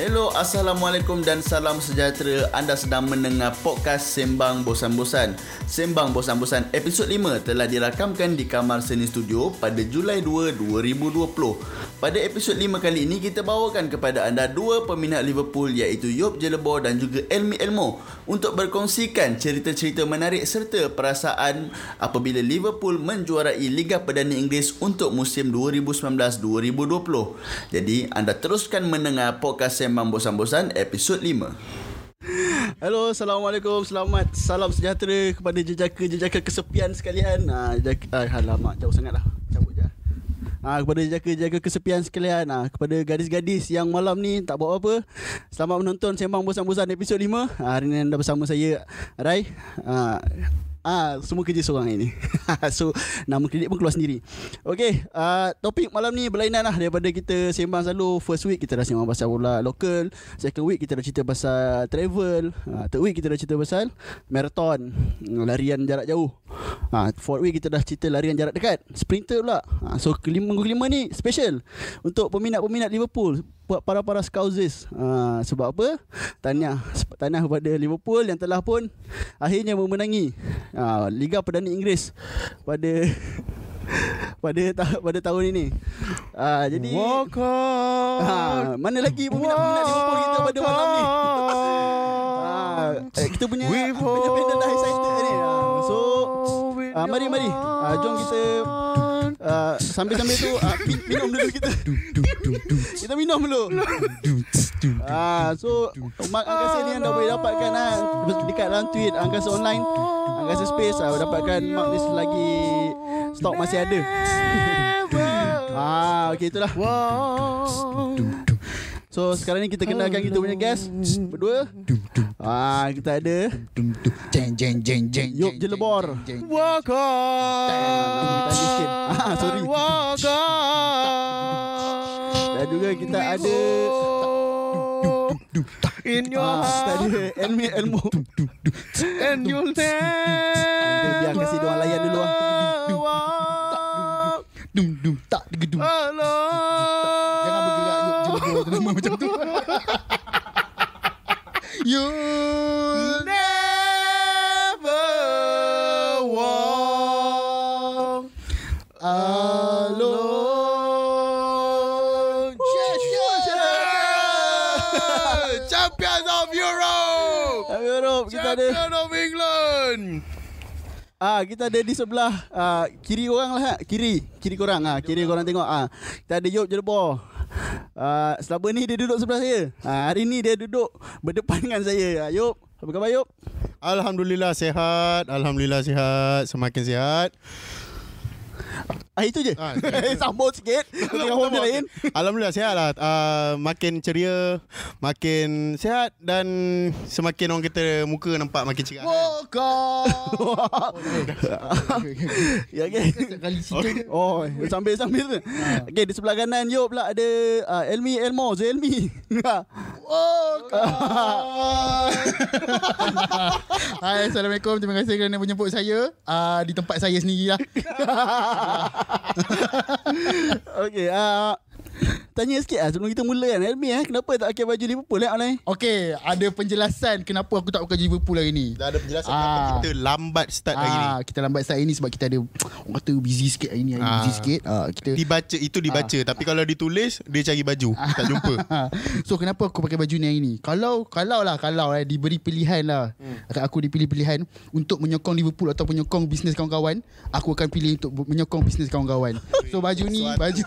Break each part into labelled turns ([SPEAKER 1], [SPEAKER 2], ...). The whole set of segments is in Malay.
[SPEAKER 1] Hello, Assalamualaikum dan salam sejahtera. Anda sedang mendengar podcast Sembang Bosan-Bosan. Sembang Bosan-Bosan episod 5 telah dirakamkan di Kamar Seni Studio pada Julai 2, 2020. Pada episod 5 kali ini, kita bawakan kepada anda dua peminat Liverpool iaitu Yop Jelebor dan juga Elmi Elmo untuk berkongsikan cerita-cerita menarik serta perasaan apabila Liverpool menjuarai Liga Perdana Inggeris untuk musim 2019-2020. Jadi, anda teruskan mendengar podcast Sembang Bosan-Bosan episod 5. Hello, Assalamualaikum. Selamat salam sejahtera kepada jejaka-jejaka kesepian sekalian. Ah, jejaka, ah, alamak, jauh sangat lah. Cabut je. Ah, kepada jejaka-jejaka kesepian sekalian. Ah, kepada gadis-gadis yang malam ni tak buat apa-apa. Selamat menonton Sembang Bosan-Bosan episod 5. Ah, hari ni anda bersama saya, Rai. Ah, Ah, semua kerja seorang ini. so, nama kredit pun keluar sendiri. Okey, uh, topik malam ni berlainan lah daripada kita sembang selalu. First week kita dah sembang pasal bola lokal. Second week kita dah cerita pasal travel. Uh, third week kita dah cerita pasal marathon, larian jarak jauh. Uh, fourth week kita dah cerita larian jarak dekat. Sprinter pula. Uh, so, kelima, minggu kelima ni special untuk peminat-peminat Liverpool para-para scouses. Ha, sebab apa? Tahniah. Tahniah kepada Liverpool yang telah pun akhirnya memenangi ha, Liga Perdana Inggeris pada pada ta- pada tahun ini. Ha, jadi
[SPEAKER 2] Walk on.
[SPEAKER 1] ha, mana lagi peminat-peminat Liverpool kita pada malam ni? ha, eh, kita punya peminat-peminat dah excited ni. Ha, so ha, mari mari. Ha, jom kita uh, sambil-sambil tu uh, min- minum dulu kita. kita minum dulu. Ah, so Mak Angkasa ni anda boleh dapatkan ah, dekat dalam tweet Angkasa online Angkasa Space ah, dapatkan Mak ni selagi stok masih ada. ah, okey itulah. So sekarang ni kita kenalkan kita punya guest berdua. Ah, kita ada
[SPEAKER 2] Jeng jeng jeng jeng.
[SPEAKER 1] Yop Jelebor.
[SPEAKER 2] Walk on.
[SPEAKER 1] Sikit. Ah, sorry.
[SPEAKER 2] Walk on.
[SPEAKER 1] Dan juga kita ada
[SPEAKER 2] In your
[SPEAKER 1] ah, kita
[SPEAKER 2] heart
[SPEAKER 1] ada Elmi Elmo.
[SPEAKER 2] and you'll
[SPEAKER 1] Kita biar kasi orang layan dulu ah.
[SPEAKER 3] Dum dum tak digedum.
[SPEAKER 2] alone.
[SPEAKER 3] Jangan bergerak yuk nama macam tu.
[SPEAKER 2] You'll never walk alone.
[SPEAKER 3] Yes.
[SPEAKER 2] Champions of Europe.
[SPEAKER 1] Europe kita ada
[SPEAKER 2] Champion of England.
[SPEAKER 1] Ah kita ada di sebelah ah, kiri orang lah kiri kiri korang ah kiri korang tengok ah kita ada Yop Jelebor. Ah selama ni dia duduk sebelah saya. Ah hari ni dia duduk berdepan dengan saya. Ah, Yop, apa khabar Yop?
[SPEAKER 2] Alhamdulillah sihat. Alhamdulillah sihat. Semakin sihat.
[SPEAKER 1] Ah itu je.
[SPEAKER 2] Ah,
[SPEAKER 1] Sambung sikit. Tengok orang lain.
[SPEAKER 2] Alhamdulillah sihat lah. Uh, makin ceria, makin sihat dan semakin orang kata muka nampak makin cerah.
[SPEAKER 3] Walk on.
[SPEAKER 1] ya okey.
[SPEAKER 3] Sekali cerita je.
[SPEAKER 1] Oh, sambil-sambil tu. Okey, di sebelah kanan Yop pula ada uh, Elmi Elmo, Zelmi.
[SPEAKER 3] On. Hai, Assalamualaikum. Terima kasih kerana menjemput saya uh, di tempat saya sendirilah.
[SPEAKER 1] Okey, uh, tanya sikit lah sebelum kita mula kan. Elmi eh, kenapa tak pakai baju Liverpool eh online?
[SPEAKER 3] Okey, ada penjelasan kenapa aku tak pakai Liverpool hari ni.
[SPEAKER 2] Dah ada penjelasan
[SPEAKER 3] Ah.
[SPEAKER 2] kenapa kita lambat start hari ni.
[SPEAKER 3] Ah, kita lambat start hari ni sebab kita ada orang kata busy sikit hari ni, hari
[SPEAKER 2] Ah.
[SPEAKER 3] busy sikit. Ah, kita
[SPEAKER 2] Dibaca itu dibaca tapi kalau ditulis dia cari baju tak jumpa.
[SPEAKER 3] so kenapa aku pakai baju ni hari ni? Kalau kalau lah kalau eh diberi pilihan lah. Hmm. Aku dipilih pilihan untuk menyokong Liverpool atau menyokong bisnes kawan-kawan, aku akan pilih untuk menyokong bisnes kawan-kawan. So baju ni baju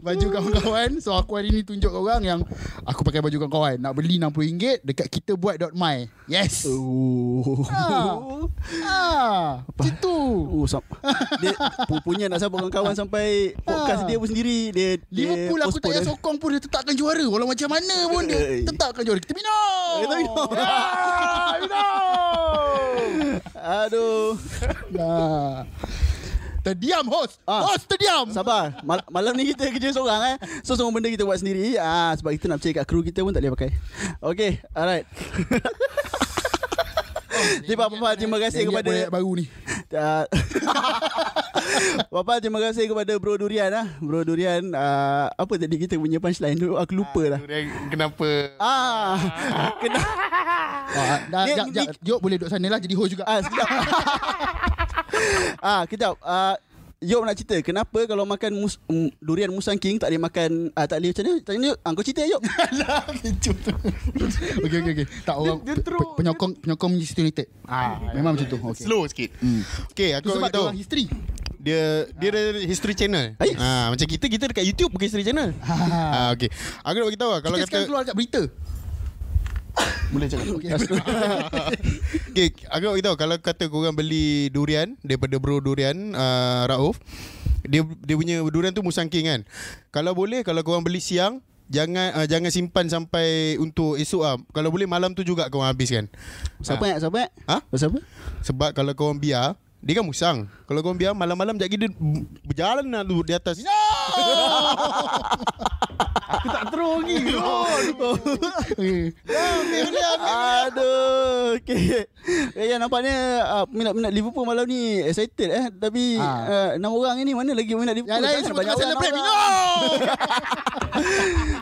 [SPEAKER 3] baju kawan-kawan. So aku hari ni tunjuk orang yang aku pakai baju kawan-kawan. Nak beli RM60 dekat kita buat.my. Yes.
[SPEAKER 1] Oh.
[SPEAKER 3] Ah, itu.
[SPEAKER 1] Oh, sam- dia pu- punya nak siapa kawan-kawan sampai podcast dia pun sendiri dia
[SPEAKER 3] Liverpool aku tak payah sokong pun dia tetapkan juara. Walau macam mana pun dia tetapkan juara. Kita minum.
[SPEAKER 1] Kita minum.
[SPEAKER 3] Ah, minum.
[SPEAKER 1] Aduh.
[SPEAKER 3] Nah. Terdiam host.
[SPEAKER 1] Ah.
[SPEAKER 3] Host terdiam.
[SPEAKER 1] Sabar. Mal- malam ni kita kerja seorang eh. So semua benda kita buat sendiri. Ah sebab kita nak percaya kat kru kita pun tak boleh pakai. Okay, alright. Terima apa terima kasih
[SPEAKER 3] Yang
[SPEAKER 1] kepada
[SPEAKER 3] baru ni.
[SPEAKER 1] Ah, Bapa terima kasih kepada Bro Durian ah. Bro Durian uh, apa tadi kita punya punchline dulu aku lupa dah.
[SPEAKER 2] Kenapa?
[SPEAKER 1] Ah, kena
[SPEAKER 3] Ah, dah,
[SPEAKER 1] Ni-
[SPEAKER 3] jap, jap.
[SPEAKER 1] ni-
[SPEAKER 3] Jok boleh duduk sana lah jadi host juga.
[SPEAKER 1] ah sekejap. ah, kejap. Ah, Yop nak cerita Kenapa kalau makan mus, um, Durian Musang King Tak boleh makan ah, Tak boleh macam mana Tak boleh ah, Kau cerita Yop
[SPEAKER 3] Alah, kecut tu. Okey okey okey. Tak orang
[SPEAKER 2] dia teruk.
[SPEAKER 3] pe- penyokong penyokong Manchester United. Ah, memang macam tu. Okey.
[SPEAKER 2] Slow sikit. Okay,
[SPEAKER 3] Tu
[SPEAKER 2] aku
[SPEAKER 3] sebab
[SPEAKER 2] bagi
[SPEAKER 3] dia
[SPEAKER 2] tahu.
[SPEAKER 3] orang history.
[SPEAKER 2] Dia dia ada history channel.
[SPEAKER 1] Ais.
[SPEAKER 2] Ha, macam kita kita dekat YouTube bukan history channel. ha, okay. Aku nak bagi tahu lah, kalau
[SPEAKER 3] Kita
[SPEAKER 2] kata
[SPEAKER 3] sekarang keluar kat berita.
[SPEAKER 1] Boleh cakap
[SPEAKER 3] Okey.
[SPEAKER 2] Okay, aku nak bagi tahu kalau kata korang beli durian daripada Bro Durian uh, Rauf, dia dia punya durian tu Musang King kan. Kalau boleh kalau korang beli siang Jangan uh, jangan simpan sampai untuk esok ah. Kalau boleh malam tu juga korang habiskan.
[SPEAKER 1] Siapa yang Siapa
[SPEAKER 2] Ha?
[SPEAKER 1] Siapa
[SPEAKER 2] Sebab kalau korang biar dia kan musang. Kalau korang biar malam-malam jadi dia berjalan lah tu di atas. Aku tak terus lagi.
[SPEAKER 3] Okey.
[SPEAKER 1] Aduh Okay Ya nampaknya uh, Minat-minat Liverpool malam ni Excited eh Tapi
[SPEAKER 3] Ha.
[SPEAKER 1] uh, Enam orang ni Mana lagi minat Liverpool
[SPEAKER 3] Yang lain semua
[SPEAKER 1] banyak
[SPEAKER 3] tengah
[SPEAKER 1] orang,
[SPEAKER 3] celebrate
[SPEAKER 1] enam
[SPEAKER 3] minum.
[SPEAKER 1] orang.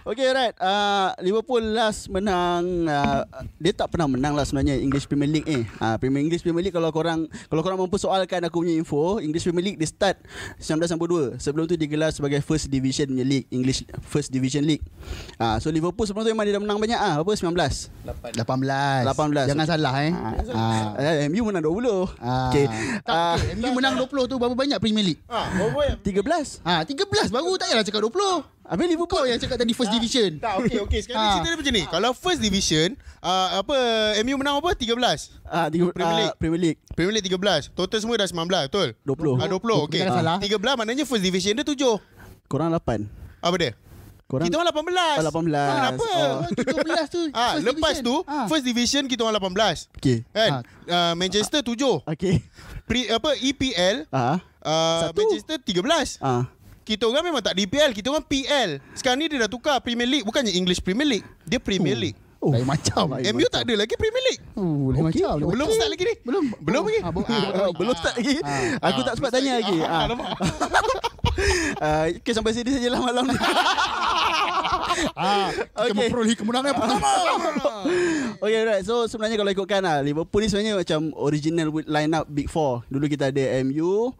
[SPEAKER 1] Okay right uh, Liverpool last menang uh, Dia tak pernah menang lah sebenarnya English Premier League eh uh, Premier English Premier League Kalau korang Kalau korang mempersoalkan Aku punya info English Premier League Dia start 1992 Sebelum tu digelar sebagai First Division punya League English First Division League uh, So Liverpool sebelum tu Memang dia dah menang banyak ah Apa 19
[SPEAKER 3] 18.
[SPEAKER 1] 18.
[SPEAKER 3] Jangan salah eh.
[SPEAKER 1] Ah, uh, MU menang 20.
[SPEAKER 3] Ah.
[SPEAKER 1] Okey. Ah,
[SPEAKER 3] okay. MU menang 20 tu berapa banyak Premier League?
[SPEAKER 2] Ha, berapa yang
[SPEAKER 1] 13.
[SPEAKER 3] Ah, 13 baru tak payahlah cakap 20.
[SPEAKER 1] Habis Liverpool
[SPEAKER 3] Kau yang cakap tadi first division.
[SPEAKER 2] Tak okey okey sekarang ni
[SPEAKER 3] Ha.
[SPEAKER 2] cerita dia macam ni. Kalau first division uh, apa MU menang apa 13.
[SPEAKER 1] Ah, tiga,
[SPEAKER 2] Premier League.
[SPEAKER 1] ah, Premier League.
[SPEAKER 2] Premier League 13. Total semua dah 19 betul?
[SPEAKER 1] 20.
[SPEAKER 2] Ah 20 okey.
[SPEAKER 3] Jangan salah.
[SPEAKER 2] 13 maknanya first division dia 7.
[SPEAKER 1] Korang 8.
[SPEAKER 2] Apa dia?
[SPEAKER 1] Korang
[SPEAKER 2] Kita orang 18.
[SPEAKER 1] Oh, 18.
[SPEAKER 2] Kenapa?
[SPEAKER 1] Oh.
[SPEAKER 3] 13 tu.
[SPEAKER 2] Ah,
[SPEAKER 3] first
[SPEAKER 2] lepas
[SPEAKER 3] division.
[SPEAKER 2] tu
[SPEAKER 3] Ah.
[SPEAKER 2] first division kita orang 18.
[SPEAKER 1] Okey.
[SPEAKER 2] Kan? Uh, Manchester 7.
[SPEAKER 1] Okey.
[SPEAKER 2] Pre, apa EPL
[SPEAKER 1] Ah.
[SPEAKER 2] uh,
[SPEAKER 1] Satu.
[SPEAKER 2] Manchester 13.
[SPEAKER 1] Ah.
[SPEAKER 2] Kita orang memang tak di EPL, kita orang PL. Sekarang ni dia dah tukar Premier League bukannya English Premier League. Dia Premier
[SPEAKER 1] Oh.
[SPEAKER 2] League.
[SPEAKER 1] Oh.
[SPEAKER 3] Lain macam.
[SPEAKER 1] Lain
[SPEAKER 2] MU tak ada lagi Premier League.
[SPEAKER 3] Oh, lain
[SPEAKER 1] Okey.
[SPEAKER 3] macam. lain
[SPEAKER 2] Belum
[SPEAKER 3] macam.
[SPEAKER 2] start lagi ni.
[SPEAKER 3] Belum.
[SPEAKER 2] Belum lagi.
[SPEAKER 3] Ah, belum.
[SPEAKER 1] Ah, belum start lagi. Aku tak sempat tanya lagi. Ah. Ah, okay, sampai sini sajalah malam ni.
[SPEAKER 3] Ah, kita
[SPEAKER 1] Okey.
[SPEAKER 3] memperolehi kemenangan pertama.
[SPEAKER 1] Okay right So sebenarnya kalau ikutkan lah Liverpool ni sebenarnya macam Original line up Big Four Dulu kita ada MU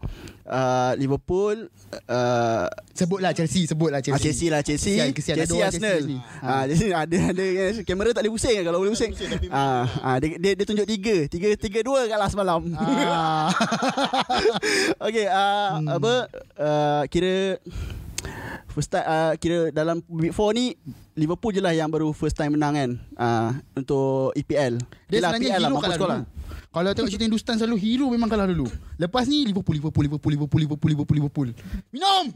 [SPEAKER 1] uh, Liverpool uh,
[SPEAKER 3] Sebutlah Chelsea, sebutlah
[SPEAKER 1] Chelsea.
[SPEAKER 3] Chelsea.
[SPEAKER 1] Ah, Chelsea lah Chelsea
[SPEAKER 3] Kesian, kesian. Ada
[SPEAKER 1] Chelsea
[SPEAKER 3] orang
[SPEAKER 1] Arsenal
[SPEAKER 3] Chelsea ni.
[SPEAKER 1] ah. Jadi ada ada kamera tak boleh pusing kan kalau boleh pusing ah, ah, dia, dia, dia tunjuk tiga Tiga tiga dua kat last malam
[SPEAKER 3] Ah.
[SPEAKER 1] Okay uh, hmm. Apa uh, Kira First time uh, Kira dalam Big Four ni Liverpool je lah yang baru first time menang kan uh, Untuk EPL
[SPEAKER 3] Dia
[SPEAKER 1] Yelah,
[SPEAKER 3] sebenarnya
[SPEAKER 1] PL
[SPEAKER 3] hero
[SPEAKER 1] mampu
[SPEAKER 3] kalah
[SPEAKER 1] sekolah.
[SPEAKER 3] dulu. Kalau tengok cerita Hindustan selalu hero memang kalah dulu. Lepas ni Liverpool, Liverpool, Liverpool, Liverpool, Liverpool, Liverpool, Liverpool. Minum.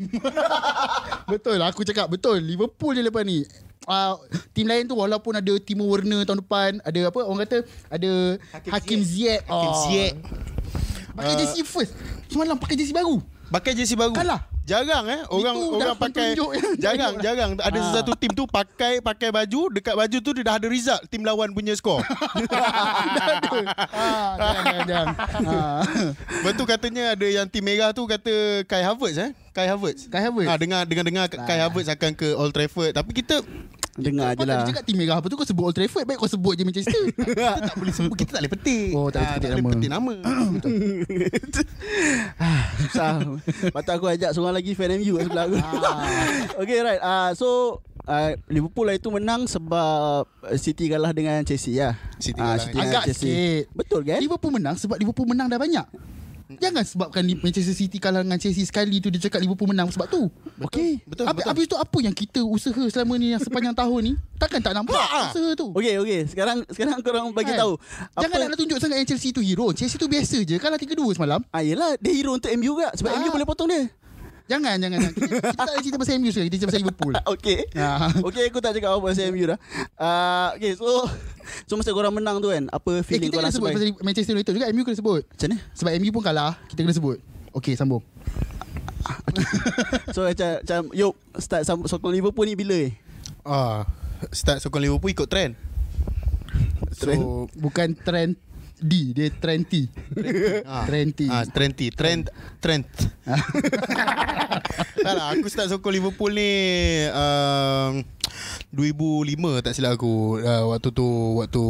[SPEAKER 3] betul lah aku cakap betul. Liverpool je lepas ni. Uh, tim lain tu walaupun ada Timo Werner tahun depan, ada apa orang kata ada Hakim, Ziyech.
[SPEAKER 2] Hakim
[SPEAKER 3] Oh.
[SPEAKER 2] Ziyech.
[SPEAKER 3] Pakai
[SPEAKER 2] Ah.
[SPEAKER 3] jersey first. Semalam pakai jersey baru.
[SPEAKER 2] Pakai jersey baru.
[SPEAKER 3] Kalah.
[SPEAKER 2] Jarang eh orang
[SPEAKER 3] Itu
[SPEAKER 2] orang pakai jarang jarang ada
[SPEAKER 3] Ah.
[SPEAKER 2] satu tim tu pakai pakai baju dekat baju tu dia dah ada result tim lawan punya skor.
[SPEAKER 3] Ah.
[SPEAKER 2] Lepas tu katanya ada yang tim merah tu kata Kai Havertz eh Kai Havertz.
[SPEAKER 3] Kai Havertz.
[SPEAKER 2] Ah dengar dengar dengar Kai Havertz akan ke Old Trafford tapi kita
[SPEAKER 1] Dengar je
[SPEAKER 3] Kau
[SPEAKER 1] lah
[SPEAKER 3] tadi cakap tim merah apa tu kau sebut Old Trafford baik kau sebut je Manchester.
[SPEAKER 2] kita tak boleh sebut kita tak boleh petik.
[SPEAKER 3] Oh, tak boleh
[SPEAKER 2] Ah,
[SPEAKER 3] petik
[SPEAKER 2] tak boleh
[SPEAKER 3] nama.
[SPEAKER 2] petik nama.
[SPEAKER 1] Susah Patut aku ajak seorang lagi fan MU kat sebelah aku Okay right uh, So uh, Liverpool lah itu menang Sebab uh, City kalah dengan Chelsea lah
[SPEAKER 2] City
[SPEAKER 1] Ah,
[SPEAKER 2] kalah dengan
[SPEAKER 1] dengan
[SPEAKER 3] Agak sikit.
[SPEAKER 1] Betul kan?
[SPEAKER 3] Liverpool menang sebab Liverpool menang dah banyak. Jangan sebabkan Manchester City kalah dengan Chelsea sekali tu dia cakap Liverpool menang sebab tu.
[SPEAKER 1] Okay
[SPEAKER 2] Betul betul.
[SPEAKER 3] habis tu apa yang kita usaha selama ni yang sepanjang tahun ni? Takkan tak nampak
[SPEAKER 2] Tak.
[SPEAKER 3] usaha tu.
[SPEAKER 1] Okay okay Sekarang sekarang korang bagi
[SPEAKER 3] Kan?
[SPEAKER 1] tahu
[SPEAKER 3] Jangan nak tunjuk sangat yang Chelsea tu hero. Chelsea tu biasa je. Kalah 3-2 semalam.
[SPEAKER 1] Ah, yelah Dia hero untuk MU juga Sebab
[SPEAKER 3] Ah.
[SPEAKER 1] MU boleh potong dia
[SPEAKER 3] Jangan, jangan. jangan. Kita, kita tak ada cerita pasal MU sekarang. Kita cerita pasal Liverpool.
[SPEAKER 1] Okay
[SPEAKER 3] Ah.
[SPEAKER 1] Okay aku tak cakap apa pasal MU dah uh, Okay so So masa korang menang tu kan Apa
[SPEAKER 3] Eh,
[SPEAKER 1] feeling
[SPEAKER 3] kita
[SPEAKER 1] korang
[SPEAKER 3] kena sebut
[SPEAKER 1] sebagai
[SPEAKER 3] pasal Manchester United juga. MU kena sebut.
[SPEAKER 1] Macam mana?
[SPEAKER 3] Sebab MU pun kalah. Kita kena sebut. Okay, sambung.
[SPEAKER 1] So macam, macam Yop Start sokong Liverpool ni bila eh?
[SPEAKER 2] Ah, start sokong Liverpool ikut trend.
[SPEAKER 3] So, bukan trend D Dia Trenty. Trenty
[SPEAKER 2] Ah, Trenty Trent Trent Tak lah Aku start sokong Liverpool ni um, 2005 tak silap aku uh, Waktu tu Waktu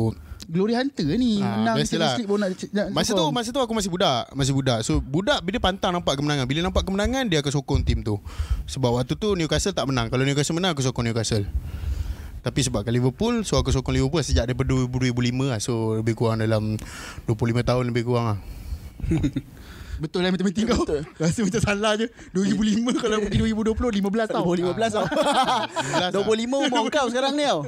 [SPEAKER 3] Glory Hunter ni
[SPEAKER 2] Ah,
[SPEAKER 3] Menang. Champions League baru nak, nak
[SPEAKER 2] Masa tu
[SPEAKER 3] sokong.
[SPEAKER 2] masa tu aku masih budak, masih budak. So budak bila pantang nampak kemenangan. Bila nampak kemenangan dia akan sokong tim tu. Sebab waktu tu Newcastle tak menang. Kalau Newcastle menang aku sokong Newcastle. Tapi sebab kalau Liverpool So aku sokong Liverpool Sejak daripada 2005 lah. So lebih kurang dalam 25 tahun lebih kurang lah.
[SPEAKER 3] Betul lah matematik kau. Rasa macam salah je. 2005 Kalau pergi 2020 15 tau.
[SPEAKER 1] 2015 tau. 25 umur kau sekarang ni tau.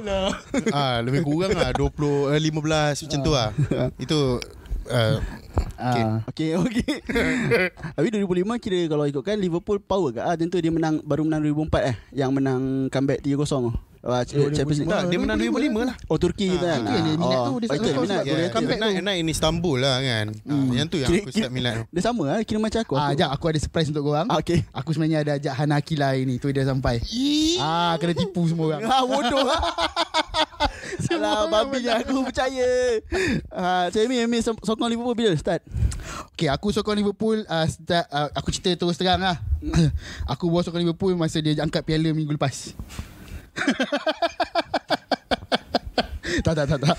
[SPEAKER 2] Ah, Lebih kurang lah 20 eh, 15 macam tu lah. Itu uh,
[SPEAKER 3] okay.
[SPEAKER 1] Okay okay Tapi 2005 kira kalau ikutkan Liverpool power ke? Ah, Tentu dia menang Baru menang 2004 eh? Yang menang comeback 3-0 uh, Champions League
[SPEAKER 2] tak, Dia menang 2005 lah.
[SPEAKER 1] Oh Turki tu kan?
[SPEAKER 3] Yang dia minat tu, dia
[SPEAKER 1] oh, itu yang minat
[SPEAKER 3] dia
[SPEAKER 1] Hunter.
[SPEAKER 3] comeback
[SPEAKER 2] Night,
[SPEAKER 3] tu.
[SPEAKER 2] night in Istanbul lah kan? Hmm. Yang tu yang
[SPEAKER 1] Kira-
[SPEAKER 2] aku start minat tu.
[SPEAKER 1] Dia sama lah Kira macam aku,
[SPEAKER 3] Ah,
[SPEAKER 1] aku.
[SPEAKER 3] Sekejap aku ada surprise untuk korang.
[SPEAKER 1] Ah, okay.
[SPEAKER 3] Aku sebenarnya ada ajak Hana Akila hari ni Tu dia sampai. Ah, kena tipu semua orang.
[SPEAKER 1] Ah bodoh. Alah
[SPEAKER 3] orang
[SPEAKER 1] babi ni aku percaya. Ah, Amy so- sokong Liverpool bila start?
[SPEAKER 3] Okay aku sokong Liverpool uh, start, uh, Aku cerita terus terang lah. Aku bawa sokong Liverpool Masa dia angkat piala minggu lepas tak tak tak tak.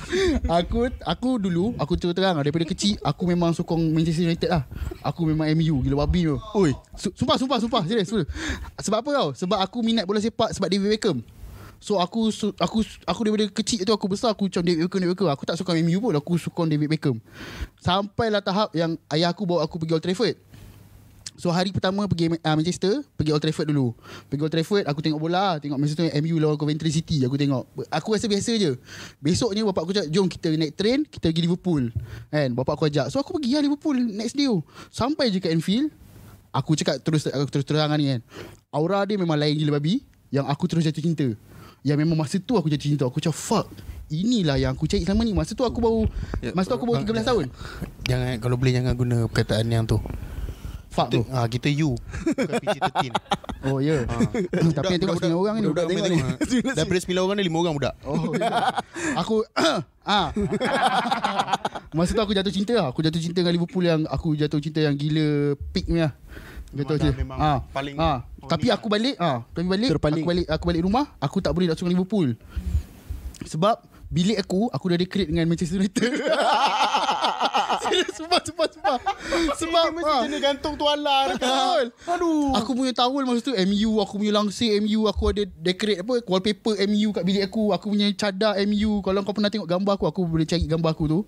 [SPEAKER 3] Aku aku dulu aku terus terang lah, daripada kecil aku memang sokong Manchester United lah. Aku memang MU gila babi tu. Oi, su- sumpah sumpah sumpah serius. Sebab apa tau? Sebab aku minat bola sepak sebab David Beckham. So aku aku aku daripada kecil tu aku besar aku macam David Beckham David Beckham. Aku tak sokong MU pun aku sokong David Beckham. Sampailah tahap yang ayah aku bawa aku pergi Old Trafford. So hari pertama pergi uh, Manchester Pergi Old Trafford dulu. Pergi Old Trafford Aku tengok bola. Tengok masa tu MU lawan Coventry City Aku tengok. Aku rasa biasa je. Besoknya bapak aku cakap Jom kita naik train Kita pergi Liverpool. Kan? Bapak aku ajak. So aku pergi lah Liverpool Next day Sampai je kat Anfield Aku cakap terus Aku terus terang ni kan. Aura dia memang lain gila babi Yang aku terus jatuh cinta. Yang memang masa tu aku jatuh cinta. Aku cakap fuck Inilah yang aku cari selama ni. Masa tu aku baru Masa tu aku baru 13 tahun.
[SPEAKER 2] Jangan Kalau boleh jangan guna perkataan yang tu
[SPEAKER 3] Fuck tu
[SPEAKER 2] Ah kita you Bukan PG-13
[SPEAKER 3] Oh ya yeah. Tapi yang tengok setengah orang ni
[SPEAKER 1] budak tengok ni.
[SPEAKER 2] Daripada 9 orang ni 5 orang budak
[SPEAKER 3] Oh, ya. aku ah. Masa tu aku jatuh cinta lah. Aku jatuh cinta dengan Liverpool yang aku jatuh cinta yang gila peak ni lah.
[SPEAKER 2] Dah memang
[SPEAKER 3] Ah.
[SPEAKER 2] paling
[SPEAKER 3] ah. Tapi aku balik ah, tapi balik
[SPEAKER 1] Terpaling.
[SPEAKER 3] aku balik aku balik rumah, aku tak boleh nak sokong Liverpool. Sebab bilik aku aku dah decorate dengan Manchester United. Sumpah sumpah sumpah. Sebab ah,
[SPEAKER 2] Kena gantung tuala
[SPEAKER 3] Betul. Aduh. Aku punya towel masa tu MU, aku punya langsir MU, aku ada decorate apa wallpaper MU kat bilik aku. Aku punya cadar MU. Kalau kau pernah tengok gambar aku, aku boleh cari gambar aku tu.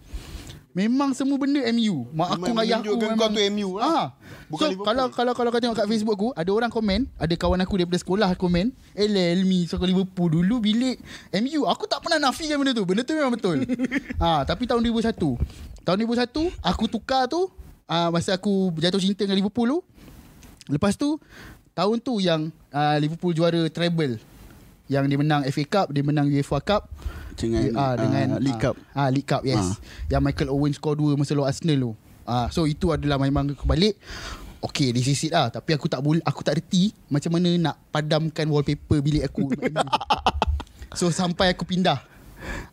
[SPEAKER 3] Memang semua benda MU. Mak aku dengan ayah aku memang
[SPEAKER 2] kau tu MU lah.
[SPEAKER 3] Ah.
[SPEAKER 2] Bukan
[SPEAKER 3] so
[SPEAKER 2] Liverpool.
[SPEAKER 3] kalau kalau kalau kau tengok kat Facebook aku, ada orang komen, ada kawan aku daripada sekolah komen, "Eh Elmi sokong Liverpool dulu bilik MU." Aku tak pernah nafikan benda tu. Benda tu memang betul. ah, tapi tahun 2001. Tahun 2001 aku tukar tu ah, masa aku jatuh cinta dengan Liverpool tu. Lepas tu tahun tu yang uh, Liverpool juara treble. Yang dia menang FA Cup, dia menang UEFA Cup.
[SPEAKER 1] Dengan,
[SPEAKER 3] Dia- ah, dengan
[SPEAKER 1] ah, League Cup.
[SPEAKER 3] Ah, League Cup, yes.
[SPEAKER 1] Ah.
[SPEAKER 3] Yang Michael Owen score 2 masa lawan Arsenal tu. Ah, so itu adalah memang aku balik. Okay, this is it lah. Tapi aku tak boleh, aku tak reti macam mana nak padamkan wallpaper bilik aku. so sampai aku pindah.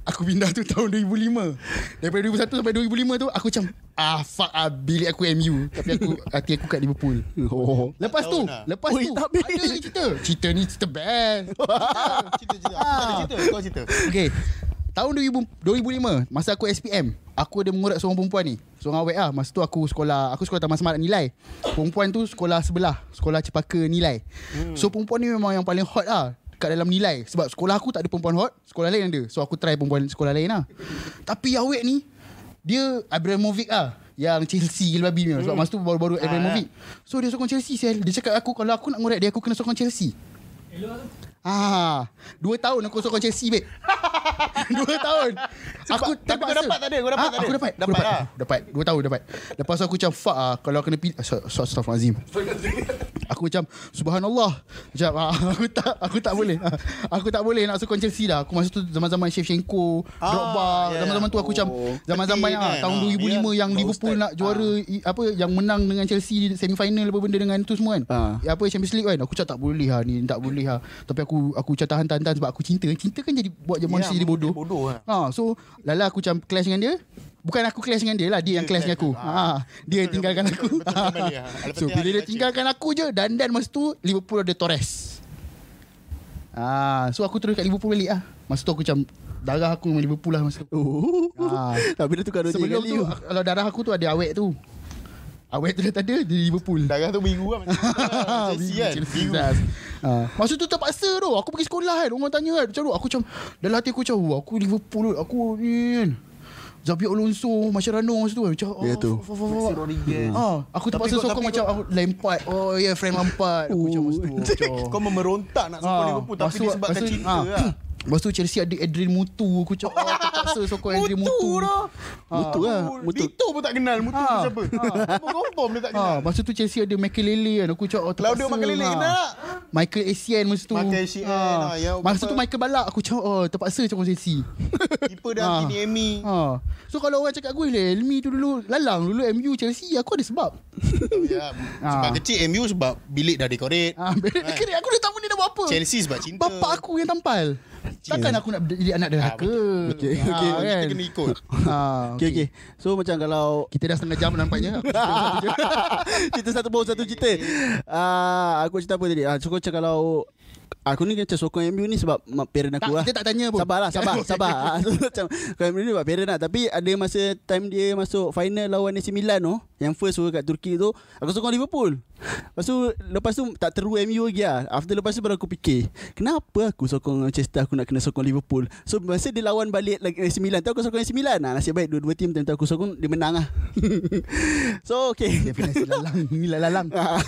[SPEAKER 3] Aku pindah tu tahun 2005 Daripada 2001 sampai 2005 tu Aku macam Ah fuck ah, Bilik aku MU Tapi aku Hati aku kat Liverpool.
[SPEAKER 1] Oh.
[SPEAKER 3] Lepas tu
[SPEAKER 2] lah.
[SPEAKER 3] Lepas
[SPEAKER 1] Oi,
[SPEAKER 3] tu
[SPEAKER 1] habis.
[SPEAKER 3] Ada lagi cerita. Cerita ni cerita best.
[SPEAKER 2] Cerita-cerita Aku tak ada cerita? Kau cerita.
[SPEAKER 3] Okay. Tahun 2000, 2005 Masa aku SPM Aku ada mengurat seorang perempuan ni. Seorang awet lah Masa tu aku sekolah Aku sekolah Taman Semarak Nilai. Perempuan tu sekolah sebelah Sekolah Cepaka Nilai. Hmm. So perempuan ni memang yang paling hot lah Kat dalam nilai. Sebab sekolah aku tak ada perempuan hot Sekolah lain ada. So aku try perempuan sekolah lain lah. Tapi awet ni Dia Abramovic lah. Yang Chelsea gila babi ni. Sebab masa tu baru-baru Abramovic. So dia sokong Chelsea sel. Dia cakap aku Kalau aku nak ngurat dia Aku kena sokong Chelsea Ah, dua tahun aku sokong Chelsea, babe. dua tahun. Aku
[SPEAKER 2] tapi kau dapat tak ada? Kau dapat
[SPEAKER 3] Ah,
[SPEAKER 2] tak ada?
[SPEAKER 3] Aku dapat.
[SPEAKER 2] Dapat
[SPEAKER 3] aku dapat.
[SPEAKER 2] lah.
[SPEAKER 3] Dapat. Dua tahun dapat. Lepas aku macam fuck ah kalau kena pilih so, so, Astaghfirullahalazim. aku macam subhanallah. Macam ah, aku tak aku tak boleh. Ah, aku tak boleh nak sokong Chelsea dah. Aku masa tu zaman-zaman Shevchenko,
[SPEAKER 2] Ah,
[SPEAKER 3] Drogba,
[SPEAKER 2] ya.
[SPEAKER 3] zaman-zaman tu aku macam zaman-zaman
[SPEAKER 2] Tapi
[SPEAKER 3] yang ah,
[SPEAKER 2] kan,
[SPEAKER 3] tahun
[SPEAKER 2] ah,
[SPEAKER 3] 2005
[SPEAKER 2] dia
[SPEAKER 3] yang Liverpool nak juara i- apa yang menang dengan Chelsea di semi final apa benda dengan tu semua kan.
[SPEAKER 1] Ah.
[SPEAKER 3] Ya, apa Champions League kan. Aku cakap tak boleh ha ni, tak boleh ha. Tapi aku aku aku macam tahan-tahan sebab aku cinta. Cinta kan jadi buat je manusia jadi bodoh.
[SPEAKER 2] Bodoh lah.
[SPEAKER 3] Ha, so lala aku macam clash dengan dia. Bukan aku clash dengan dia lah, dia yang clash dengan aku. Ha, dia yang tinggalkan aku.
[SPEAKER 2] Ha.
[SPEAKER 3] So bila dia tinggalkan aku je dan dan masa tu Liverpool ada Torres. Ah, so aku terus kat Liverpool balik ah. Masa tu aku macam darah aku dengan Liverpool lah masa tu.
[SPEAKER 1] Oh.
[SPEAKER 3] Ah.
[SPEAKER 1] Tapi dia tukar dua
[SPEAKER 3] Sebelum
[SPEAKER 1] kali.
[SPEAKER 3] tu kalau darah aku tu ada awet tu. Awet tu dah tak ada di Liverpool.
[SPEAKER 2] Darah tu biru lah macam Chelsea kan
[SPEAKER 3] Chelsea. Ha. Masa tu terpaksa tu Aku pergi sekolah kan Orang tanya kan Macam tu Aku macam Dalam hati aku macam "Wah, Aku Liverpool Aku ni kan Zabi Alonso Mascherano masa tu kan Macam
[SPEAKER 1] Ya tu.
[SPEAKER 3] f- f- f- f-
[SPEAKER 2] Rodriguez
[SPEAKER 3] Ha, aku terpaksa
[SPEAKER 2] kau-
[SPEAKER 3] sokong
[SPEAKER 2] tapi
[SPEAKER 3] macam aku Lampard. Oh ya, yeah, Frank Lampard. Aku macam masa tu. Macam,
[SPEAKER 2] Kau memerontak nak sokong
[SPEAKER 3] Ah,
[SPEAKER 2] Liverpool Tapi
[SPEAKER 3] tu-
[SPEAKER 2] disebabkan
[SPEAKER 3] tu-
[SPEAKER 2] cinta
[SPEAKER 3] ah,
[SPEAKER 2] lah
[SPEAKER 3] Lepas tu Chelsea ada Adrian Mutu. Aku macam oh, terpaksa sokong Adrian Mutu
[SPEAKER 1] Mutu. lah. Mutu.
[SPEAKER 2] Dito pun tak kenal. Mutu tu
[SPEAKER 3] Ah.
[SPEAKER 2] siapa? Apa confirm dia tak kenal.
[SPEAKER 3] Ha, masa tu Chelsea ada Makelele kan. Aku macam oh, terpaksa
[SPEAKER 2] Claudio Makelele
[SPEAKER 3] ha.
[SPEAKER 2] kenal tak?
[SPEAKER 3] Michael Essien masa tu.
[SPEAKER 2] Michael Essien, ah, ya,
[SPEAKER 3] Masa
[SPEAKER 2] betul.
[SPEAKER 3] tu Michael Balak Aku macam oh terpaksa sokong Chelsea.
[SPEAKER 2] Keeper dia
[SPEAKER 3] Ah.
[SPEAKER 2] Anthony Emi
[SPEAKER 3] ha. So kalau orang cakap aku Elmi tu dulu Lalang dulu MU Chelsea Aku ada sebab.
[SPEAKER 2] Ya,
[SPEAKER 3] Ah.
[SPEAKER 2] Sebab kecil MU sebab bilik dah decorate.
[SPEAKER 3] Ha, Kira aku dah tahu ni dah buat apa.
[SPEAKER 2] Chelsea sebab cinta.
[SPEAKER 3] Bapak aku yang tampal Takkan aku nak jadi anak derhaka
[SPEAKER 1] Okey,
[SPEAKER 3] Ha,
[SPEAKER 1] okey.
[SPEAKER 3] kan?
[SPEAKER 2] Kita kena ikut
[SPEAKER 3] ha,
[SPEAKER 1] Okay, okay. So macam kalau
[SPEAKER 3] Kita dah setengah jam nampaknya cerita satu
[SPEAKER 1] cerita satu cerita. Ah, aku cerita apa tadi? Ah, so macam kalau aku ni macam sokong MU ni sebab parent
[SPEAKER 3] tak,
[SPEAKER 1] aku lah.
[SPEAKER 3] Kita tak tanya pun
[SPEAKER 1] Sabarlah, sabar, sabar. Ah, so, macam kalau MU ni sebab parent lah. Tapi ada masa time dia masuk final lawan AC Milan tu, yang first tu kat Turki tu, aku sokong Liverpool. Lepas tu lepas tu tak teru MU lagi lah. After lepas tu baru aku fikir, kenapa aku sokong Manchester aku nak kena sokong Liverpool? So masa dia lawan balik lagi AC Milan, tu aku sokong AC Milan. Nah, nasib baik dua-dua tim time tu aku sokong dia menang lah. so okay.
[SPEAKER 3] Definisi lalang Ni lah lalang
[SPEAKER 1] Ah,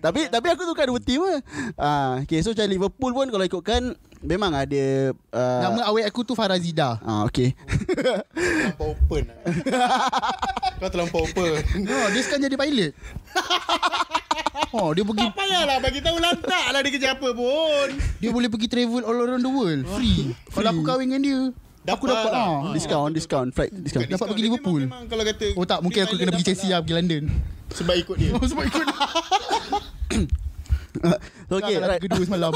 [SPEAKER 1] tapi tapi aku tukar dua tim lah. Ah, okay, so macam Liverpool pun kalau ikutkan memang ada uh,
[SPEAKER 3] Nama awet aku tu Farazida
[SPEAKER 1] Ah, okay.
[SPEAKER 2] Terlampau open lah. Kau terlampau open
[SPEAKER 3] No, dia sekarang jadi pilot. Oh, dia pergi
[SPEAKER 2] Tak payahlah bagi tahu lantak lah dia kerja apa pun
[SPEAKER 3] dia boleh pergi travel all around the world free. Kalau aku kahwin dengan dia, aku
[SPEAKER 2] Dapat
[SPEAKER 3] dapat
[SPEAKER 2] lah.
[SPEAKER 3] ah.
[SPEAKER 1] Diskaun, diskaun, flight diskaun.
[SPEAKER 3] Dapat pergi
[SPEAKER 2] Dia
[SPEAKER 3] Liverpool.
[SPEAKER 2] Memang, memang kalau kata
[SPEAKER 3] Oh tak, mungkin
[SPEAKER 2] dia
[SPEAKER 3] aku kena pergi
[SPEAKER 2] dapat
[SPEAKER 3] Chelsea lah, pergi London.
[SPEAKER 2] lah. Sebab ikut dia
[SPEAKER 3] Oh, sebab ikut.
[SPEAKER 1] So, okay, right.
[SPEAKER 3] kedua semalam.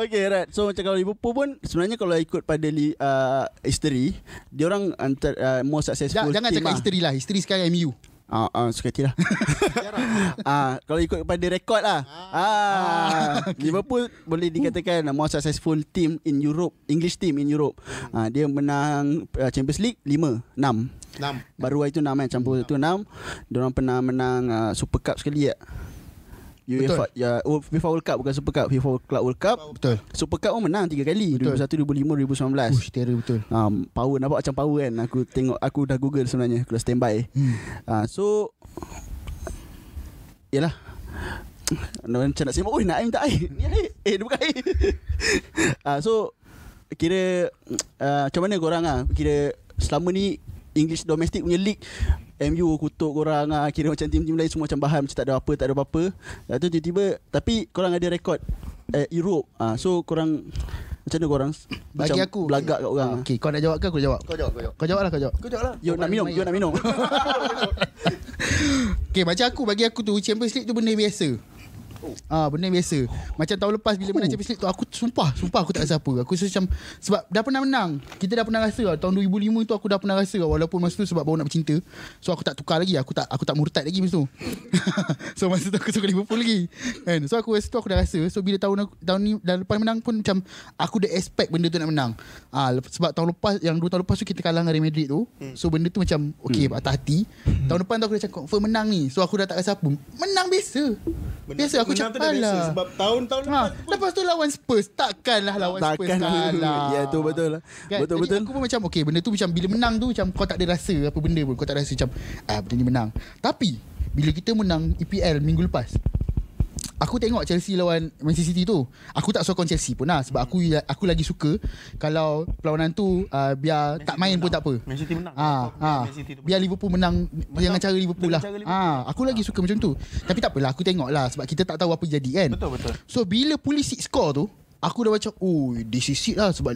[SPEAKER 1] Okay, right. So macam kalau Liverpool pun sebenarnya kalau ikut pada li, uh, history, dia orang antara uh, more successful
[SPEAKER 3] Jangan, jangan cakap
[SPEAKER 1] lah.
[SPEAKER 3] history lah. History sekarang MU.
[SPEAKER 1] Ah, ah suka hati lah. ah, kalau ikut pada rekod lah. Ah, Liverpool boleh dikatakan more successful team in Europe, English team in Europe. Ah, dia menang uh, Champions League 5, 6.
[SPEAKER 2] 6
[SPEAKER 1] Baru itu 6 kan campur itu 6. Dia orang pernah menang uh, Super Cup sekali ya. UEFA ya oh, FIFA World Cup bukan Super Cup, FIFA Club World Cup.
[SPEAKER 3] Betul.
[SPEAKER 1] Super Cup pun menang 3 kali,
[SPEAKER 3] Betul.
[SPEAKER 1] 2001, 2005, 2019.
[SPEAKER 3] Ush, terror betul.
[SPEAKER 1] Um, power nampak macam power kan Aku tengok Aku dah google sebenarnya Aku dah standby
[SPEAKER 3] Hmm.
[SPEAKER 1] uh, So Yalah Macam nak sembang Oh nak air minta air Ni air Eh dia bukan air uh, So Kira uh, Macam mana korang ah Kira Selama ni English domestic punya league MU kutuk korang ah Kira macam tim-tim lain Semua macam bahan Macam tak ada apa Tak ada apa-apa. Lepas tu tiba-tiba Tapi korang ada rekod eh, Europe. Ah, So korang Macam mana korang
[SPEAKER 3] Bagi
[SPEAKER 1] macam
[SPEAKER 3] aku.
[SPEAKER 1] Belagak kat orang
[SPEAKER 3] Okay kau nak jawab ke aku jawab?
[SPEAKER 2] Kau jawab kau jawab.
[SPEAKER 3] Kau jawab lah kau jawab.
[SPEAKER 2] Kau jawab lah.
[SPEAKER 1] You nak minum You nak minum.
[SPEAKER 3] Okay macam aku Bagi aku tu Champions League tu benda biasa Ah benda biasa. Macam tahun lepas bila menang Champions League tu aku sumpah sumpah aku tak rasa apa. Aku rasa macam sebab dah pernah menang. Kita dah pernah rasa lah. tahun 2005 tu aku dah pernah rasa lah. walaupun masa tu sebab baru nak bercinta. So aku tak tukar lagi. Aku tak aku tak murtad lagi masa tu. so masa tu aku suka Liverpool lagi. Kan? So aku rasa tu aku dah rasa. So bila tahun aku- tahun ni dah lepas menang pun macam aku dah expect benda tu nak menang. Ah sebab tahun lepas yang dua tahun lepas tu kita kalah dengan Real Madrid tu. So benda tu macam okay hmm. patah hati. Tahun depan tu aku dah cakap confirm menang ni. So aku dah tak rasa apa. Menang biasa. biasa aku
[SPEAKER 2] Menang
[SPEAKER 3] cakap
[SPEAKER 2] tu
[SPEAKER 3] alah.
[SPEAKER 2] Sebab tahun-tahun
[SPEAKER 3] Ha,
[SPEAKER 2] lepas pun
[SPEAKER 3] lepas tu lawan Spurs. Takkanlah lawan Spurs
[SPEAKER 1] Takkan.
[SPEAKER 3] kalah.
[SPEAKER 1] Ya tu betul lah.
[SPEAKER 3] Kan?
[SPEAKER 1] Betul
[SPEAKER 3] Jadi
[SPEAKER 1] betul.
[SPEAKER 3] aku pun macam Okay benda tu macam Bila menang tu macam Kau tak ada rasa Apa benda pun. Kau tak rasa macam Ah benda ni menang. Tapi Bila kita menang EPL minggu lepas Aku tengok Chelsea lawan Manchester City tu Aku tak sokong Chelsea pun lah Sebab aku aku lagi suka Kalau perlawanan tu uh, Biar tak main pun tak apa
[SPEAKER 2] Man City menang
[SPEAKER 3] Ah,
[SPEAKER 2] Aku
[SPEAKER 3] ah.
[SPEAKER 2] Man City tu
[SPEAKER 3] Biar Liverpool menang dengan cara Liverpool
[SPEAKER 2] dengan
[SPEAKER 3] lah.
[SPEAKER 2] cara Liverpool.
[SPEAKER 3] Ah, aku lagi suka macam tu. Tapi tak apalah, aku tengok lah sebab kita tak tahu apa jadi kan.
[SPEAKER 2] Betul betul
[SPEAKER 3] So bila Pulisic score tu, Aku dah macam Oh this is it lah Sebab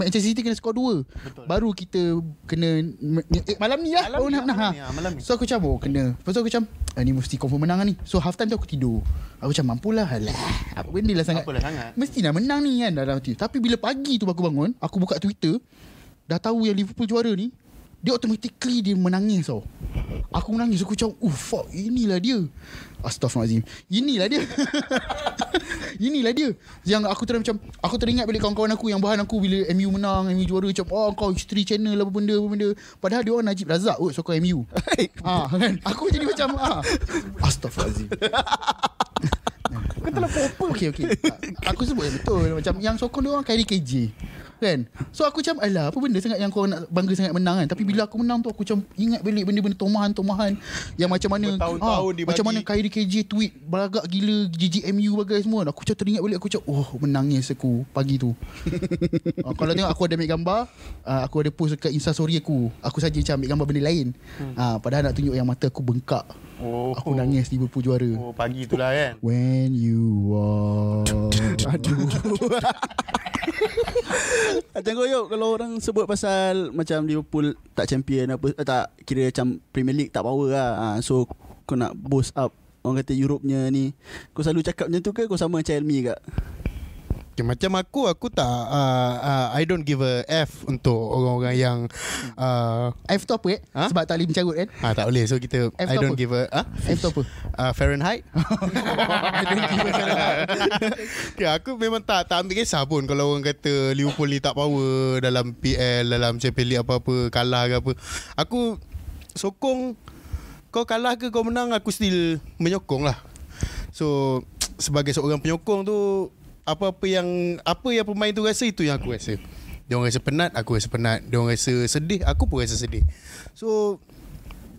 [SPEAKER 3] Manchester City kena skor 2 Baru kita Kena eh, Malam ni lah
[SPEAKER 2] Malam
[SPEAKER 3] baru
[SPEAKER 2] ni,
[SPEAKER 3] menang,
[SPEAKER 2] malam
[SPEAKER 3] ha.
[SPEAKER 2] ni, ah, malam ni.
[SPEAKER 3] So aku macam Oh kena Lepas tu aku macam ah, Ni mesti confirm menang lah ni So half time tu aku tidur Aku macam mampulah Alah Apa benda lah sangat
[SPEAKER 2] Apalah sangat.
[SPEAKER 3] Mesti nak menang ni kan dalam hati. Tapi bila pagi tu aku bangun, aku buka Twitter, dah tahu yang Liverpool juara ni, dia automatically dia menangis tau. Aku menangis aku macam, "Oh fuck, inilah dia." Astaghfirullahalazim. Inilah dia. inilah dia. Yang aku terus macam aku teringat balik kawan-kawan aku yang bahan aku bila MU menang, MU juara macam, "Oh, kau history channel apa benda apa benda." Padahal dia orang Najib Razak kot sokong MU. ah, kan? Aku jadi macam ah. Astaghfirullahalazim. Kau telah apa? Okey okey. Aku sebut yang betul macam yang sokong dia orang Kyrie KJ. Kan? So aku macam alah apa benda sangat yang kau nak bangga sangat menang kan. Tapi bila aku menang tu aku macam ingat balik benda-benda tomahan-tomahan yang macam mana ah,
[SPEAKER 2] dibagi.
[SPEAKER 3] macam mana Kyrie KJ tweet belagak gila GGMU bagai semua. Aku macam teringat balik aku macam oh menangis aku pagi tu. ah, kalau tengok aku ada ambil gambar, ah, aku ada post dekat Insta story aku. Aku saja macam ambil gambar benda lain. Ah, padahal nak tunjuk yang mata aku bengkak.
[SPEAKER 2] Oh,
[SPEAKER 3] Aku nangis Liverpool juara.
[SPEAKER 2] Oh, pagi itulah kan.
[SPEAKER 3] When you walk Aduh
[SPEAKER 1] Macam koyok kalau orang sebut pasal macam Liverpool tak champion apa eh, tak kira macam Premier League tak power lah. Ha, so kau nak boost up orang kata Europe-nya ni. Kau selalu cakap macam tu ke kau sama macam Elmi kak?
[SPEAKER 2] Okay, macam aku Aku tak uh, uh, I don't give a F Untuk orang-orang yang uh,
[SPEAKER 3] F tu apa eh?
[SPEAKER 2] Ha?
[SPEAKER 3] Sebab tak boleh mencabut kan?
[SPEAKER 2] Ah, Tak boleh. So kita
[SPEAKER 3] F
[SPEAKER 2] I don't
[SPEAKER 3] apa?
[SPEAKER 2] give a ah?
[SPEAKER 3] F tu apa?
[SPEAKER 2] Uh, Fahrenheit.
[SPEAKER 3] I don't give a
[SPEAKER 2] okay, Aku memang tak Tak ambil kisah pun Kalau orang kata Liverpool ni tak power Dalam PL Dalam Champions League apa-apa Kalah ke apa. Aku Sokong Kau kalah ke kau menang Aku still Menyokong lah. So Sebagai seorang penyokong tu Apa-apa yang Apa yang pemain tu rasa Itu yang aku rasa. Dia orang rasa penat Aku rasa penat. Dia orang rasa sedih Aku pun rasa sedih. So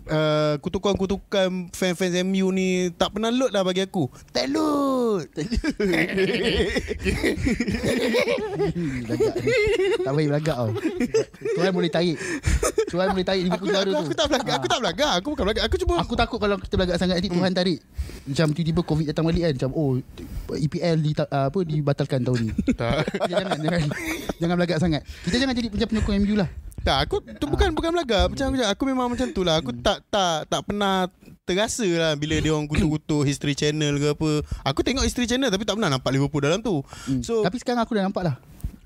[SPEAKER 2] Uh, kutukan-kutukan fan-fans MU ni tak pernah load lah bagi aku. Tak load.
[SPEAKER 3] Belagak Tak baik belagak tau Tuhan boleh tarik Tuhan boleh tarik
[SPEAKER 2] Aku, aku,
[SPEAKER 3] tu
[SPEAKER 2] aku tak belagak. Aku tak belagak. Aku bukan belagak. Aku cuma
[SPEAKER 3] Aku takut kalau kita belagak sangat nanti Tuhan tarik Macam tiba-tiba Covid datang balik kan Macam oh EPL di, apa, dibatalkan tahun ni
[SPEAKER 2] tak.
[SPEAKER 3] Jangan jangan Jangan belagak sangat Kita jangan jadi macam penyokong MU lah
[SPEAKER 2] tak, aku tu bukan bukan belagak. Macam aku, aku memang macam tu lah. Aku tak tak tak pernah terasa lah bila dia orang kutu-kutu History Channel ke apa. Aku tengok History Channel tapi tak pernah nampak Liverpool dalam tu. So
[SPEAKER 3] Tapi sekarang aku dah nampak lah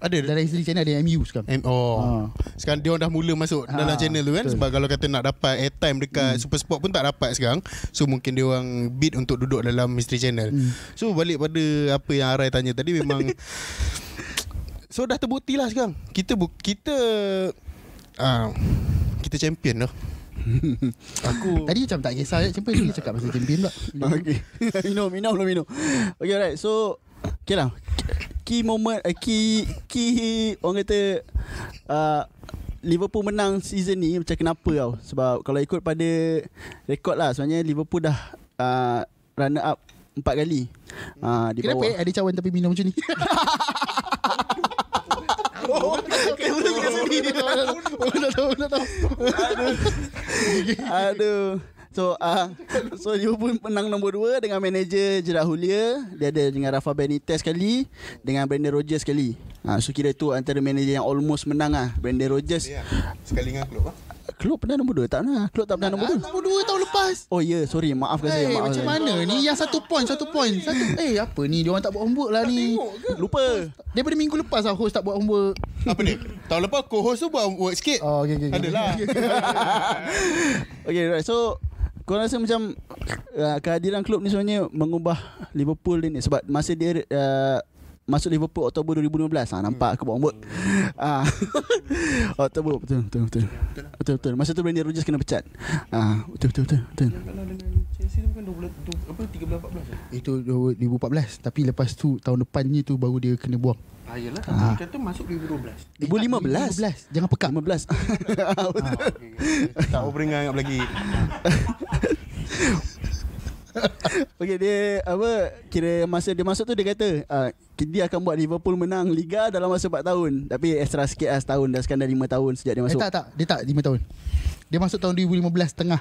[SPEAKER 2] ada
[SPEAKER 3] Dalam history channel ada MU sekarang
[SPEAKER 2] M- oh.
[SPEAKER 3] Ha.
[SPEAKER 2] Sekarang dia orang dah mula masuk
[SPEAKER 3] Ha,
[SPEAKER 2] dalam channel tu kan
[SPEAKER 3] betul.
[SPEAKER 2] sebab kalau kata nak dapat airtime dekat
[SPEAKER 3] Hmm.
[SPEAKER 2] Super Sport pun tak dapat sekarang. So mungkin dia orang bid untuk duduk dalam Mystery Channel.
[SPEAKER 3] Hmm.
[SPEAKER 2] So balik pada apa yang Arai tanya tadi memang So dah terbukti lah sekarang. Kita bu- kita uh, kita champion dah. Aku
[SPEAKER 3] Tadi macam tak kisah Champion ni cakap pasal champion pula.
[SPEAKER 1] Okay Minum minum belum minum. Okay alright. So Okay lah. Key moment uh, Key Key Orang kata uh, Liverpool menang season ni Macam kenapa tau? Sebab kalau ikut pada Rekod lah Sebenarnya Liverpool dah uh, Runner up Empat kali. Uh, Di
[SPEAKER 3] Kenapa
[SPEAKER 1] bawah.
[SPEAKER 3] eh? Ada cawan tapi minum macam ni Oh, dah tahu, dah tahu.
[SPEAKER 1] Aduh. So uh, so Liverpool menang nombor 2 dengan manager Gerard Houllier, dia ada dengan Rafa Benitez sekali, dengan Brendan Rodgers sekali. Ha, so kira tu antara manager yang almost menang ah. Brendan Rodgers.
[SPEAKER 2] Ya, sekali dengan klub ah.
[SPEAKER 1] Klopp pernah nombor 2 tak pernah. Klopp tak pernah nombor 2.
[SPEAKER 3] Nombor dua tahun lepas.
[SPEAKER 1] Oh ya, yeah, sorry, maafkan saya,
[SPEAKER 3] Eh,
[SPEAKER 1] maaf.
[SPEAKER 3] macam
[SPEAKER 1] saya.
[SPEAKER 3] mana ni? Yang satu point, satu point. Satu, eh, apa ni? Dia orang tak buat homework lah ni.
[SPEAKER 1] Lupa.
[SPEAKER 3] Daripada minggu lepas lah host tak buat homework.
[SPEAKER 2] Apa dia? Tahun lepas co-host tu buat work sikit.
[SPEAKER 3] Oh, okay, okay. okay.
[SPEAKER 2] Adalah.
[SPEAKER 1] okay, right. So kau rasa macam uh, kehadiran klub ni sebenarnya mengubah Liverpool ni sebab masa dia uh, masuk Liverpool Oktober 2015 ha, nampak aku buat homework ah Oktober betul betul betul betul betul masa tu Brendan Rodgers kena pecat ah betul betul betul, betul.
[SPEAKER 2] Kalau dengan Chelsea tu bukan 20 apa 13 14
[SPEAKER 3] Itu 2014. Tapi lepas tu, tahun depannya tu baru dia kena buang.
[SPEAKER 2] Ah yalah,
[SPEAKER 3] Ah.
[SPEAKER 2] kata masuk 2012.
[SPEAKER 1] 2015
[SPEAKER 3] 2015. Jangan pekak.
[SPEAKER 1] 15
[SPEAKER 2] Tak overengah ingat lagi.
[SPEAKER 1] Okay dia apa kira masa dia masuk tu dia kata uh, dia akan buat Liverpool menang Liga dalam masa 4 tahun tapi extra sikit lah setahun dah sekarang dah 5 tahun sejak dia
[SPEAKER 3] Eh,
[SPEAKER 1] masuk.
[SPEAKER 3] tak, tak. Dia tak 5 tahun. Dia masuk tahun 2015 tengah.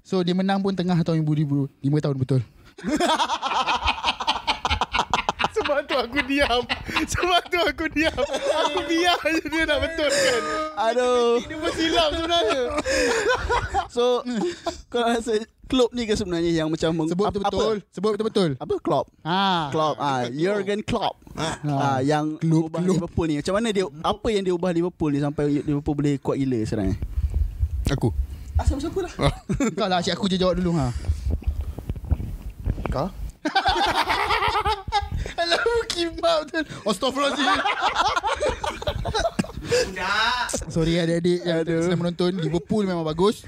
[SPEAKER 3] So dia menang pun tengah tahun 2000 5 tahun betul.
[SPEAKER 2] Sebab tu aku diam Sebab tu aku diam Aku biar je dia nak betulkan
[SPEAKER 1] Aduh
[SPEAKER 2] Dia pun silap sebenarnya
[SPEAKER 1] So Kau rasa Klopp ni ke sebenarnya yang macam meng-
[SPEAKER 3] Sebut
[SPEAKER 1] ap-
[SPEAKER 3] betul-betul. Sebut betul-betul.
[SPEAKER 1] Apa? Apa Klopp?
[SPEAKER 3] Ah.
[SPEAKER 1] Klopp ah Jurgen Klopp. Ah, yang
[SPEAKER 3] Klopp,
[SPEAKER 1] ubah
[SPEAKER 3] Klopp.
[SPEAKER 1] Liverpool ni. Macam mana dia apa yang dia ubah Liverpool ni sampai Liverpool boleh kuat gila sekarang ni?
[SPEAKER 2] Aku
[SPEAKER 1] Asal siapa lah?
[SPEAKER 3] Kau lah asyik aku je jawab dulu ha.
[SPEAKER 1] Kau?
[SPEAKER 3] Alah kimak betul. Astaghfirullahalazim. Sorry adik-adik yang sedang menonton. Liverpool memang bagus.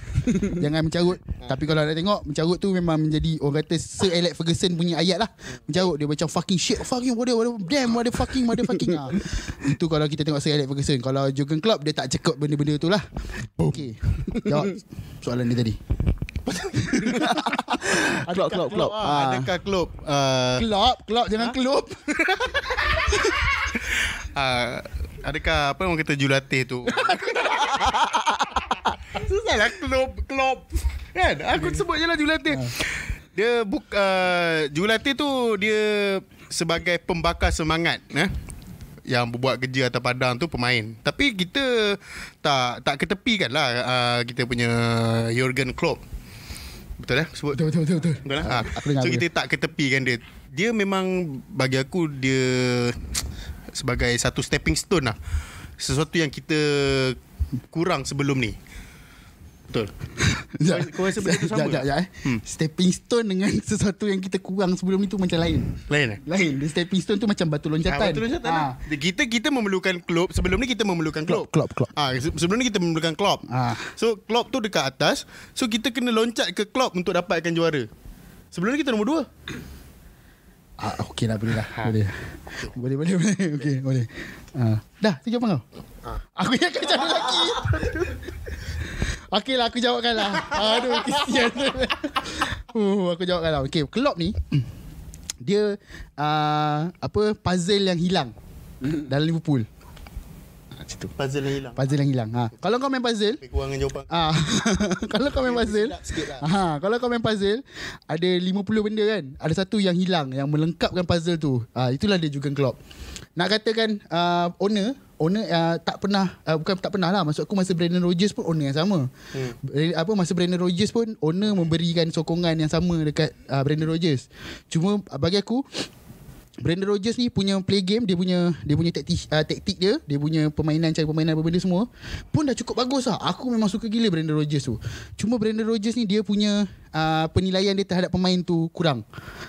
[SPEAKER 3] Jangan mencarut. Tapi kalau nak tengok Mencarut tu memang menjadi Orang kata Sir Alex Ferguson punya ayat lah. Mencarut. Dia macam fucking shit. Fucking what what Damn what fucking what fucking ah. Itu kalau kita tengok Sir Alex Ferguson. Kalau Jurgen Klopp Dia tak cekap benda-benda tu lah. Okay Jawab soalan dia tadi
[SPEAKER 1] Klopp, Klopp, Klopp. Ah.
[SPEAKER 2] Adakah Klopp uh,
[SPEAKER 3] Klopp Klopp jangan Klopp
[SPEAKER 2] uh, Adakah apa orang kata julatih tu? Susah lah Klopp Klopp Kan? Aku sebut je lah julatih. Dia buk, uh, Julatih tu Dia Sebagai pembakar semangat eh? Yang berbuat kerja atas padang tu pemain. Tapi kita Tak tak ketepikan lah uh, Kita punya Jurgen Klopp Betul eh sebut
[SPEAKER 3] Betul betul betul, betul.
[SPEAKER 2] Betul lah. Ha.
[SPEAKER 3] Aku dengar,
[SPEAKER 2] So kita tak ketepikan dia. Dia memang bagi aku dia sebagai satu stepping stone lah. Sesuatu yang kita kurang sebelum ni. Betul.
[SPEAKER 3] Sekejap.
[SPEAKER 2] Kau rasa benda tu sama?
[SPEAKER 3] Sekejap, sekejap, eh. Stepping stone dengan sesuatu yang kita kurang sebelum ni tu macam lain.
[SPEAKER 2] Lain eh?
[SPEAKER 3] Lain. Dia stepping stone tu macam batu loncatan.
[SPEAKER 2] Ah, betul loncatan lah. Kita kita memerlukan Klopp. Sebelum ni kita memerlukan Klopp.
[SPEAKER 3] Klopp, Klopp.
[SPEAKER 2] Ah, se- sebelum ni kita memerlukan Klopp.
[SPEAKER 3] Ah.
[SPEAKER 2] So Klopp tu dekat atas. So kita kena loncat ke Klopp untuk dapatkan juara. Sebelum ni kita nombor dua.
[SPEAKER 3] Ah, okey lah boleh lah. Boleh. Boleh boleh boleh. Okey, boleh. Ah. Dah, tu jawapan kau. Aku yang akan cari lagi. Okey lah, aku jawabkan lah. Aduh, kesian. uh, aku jawabkan lah. Okey, Klopp ni, dia uh, apa puzzle yang hilang dalam Liverpool.
[SPEAKER 2] Situ. Puzzle yang hilang.
[SPEAKER 3] Puzzle yang hilang. Ha. Kalau kau main puzzle,
[SPEAKER 2] Lebih kurang dengan jawapan.
[SPEAKER 3] Ah, kalau kau main puzzle, ah, kalau kau main puzzle, ada 50 benda kan. Ada satu yang hilang yang melengkapkan puzzle tu. Ah, itulah dia juga Klopp. Nak katakan uh, owner, owner uh, tak pernah uh, bukan tak pernah lah. Maksud aku masa Brandon Rodgers pun owner yang sama. Hmm. Apa masa Brandon Rodgers pun owner memberikan sokongan yang sama dekat uh, Brandon Rodgers. Cuma uh, bagi aku Brandon Rodgers ni punya play game dia punya dia punya taktik uh, taktik dia dia punya permainan cara permainan apa benda semua pun dah cukup bagus lah aku memang suka gila Brandon Rodgers tu cuma Brandon Rodgers ni dia punya uh, penilaian dia terhadap pemain tu kurang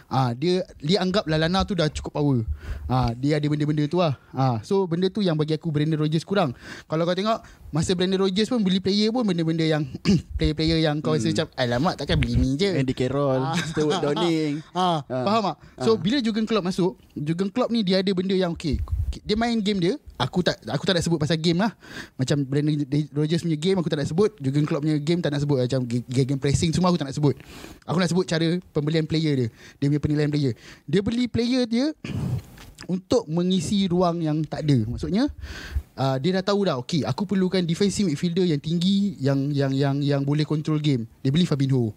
[SPEAKER 3] uh, dia dia anggap Lalana tu dah cukup power uh, dia ada benda-benda tu lah uh, so benda tu yang bagi aku Brandon Rodgers kurang kalau kau tengok masa Brandon Rodgers pun beli player pun benda-benda yang player-player yang kau rasa macam alamak takkan beli ni je
[SPEAKER 1] Andy Carroll. Stuart Downing.
[SPEAKER 3] Ha,
[SPEAKER 1] Ah.
[SPEAKER 3] faham tak? So bila Jurgen Klopp masuk, Jurgen Klopp ni dia ada benda yang okey. Dia main game dia, aku tak aku tak nak sebut pasal game lah. Macam Brandon Rodgers punya game aku tak nak sebut, Jurgen Klopp punya game tak nak sebut macam ge- game pressing semua aku tak nak sebut. Aku nak sebut cara pembelian player dia. Dia punya penilaian player. Dia beli player dia untuk mengisi ruang yang tak ada. Maksudnya uh, dia dah tahu dah okey aku perlukan defensive midfielder yang tinggi yang yang yang yang boleh control game. Dia beli Fabinho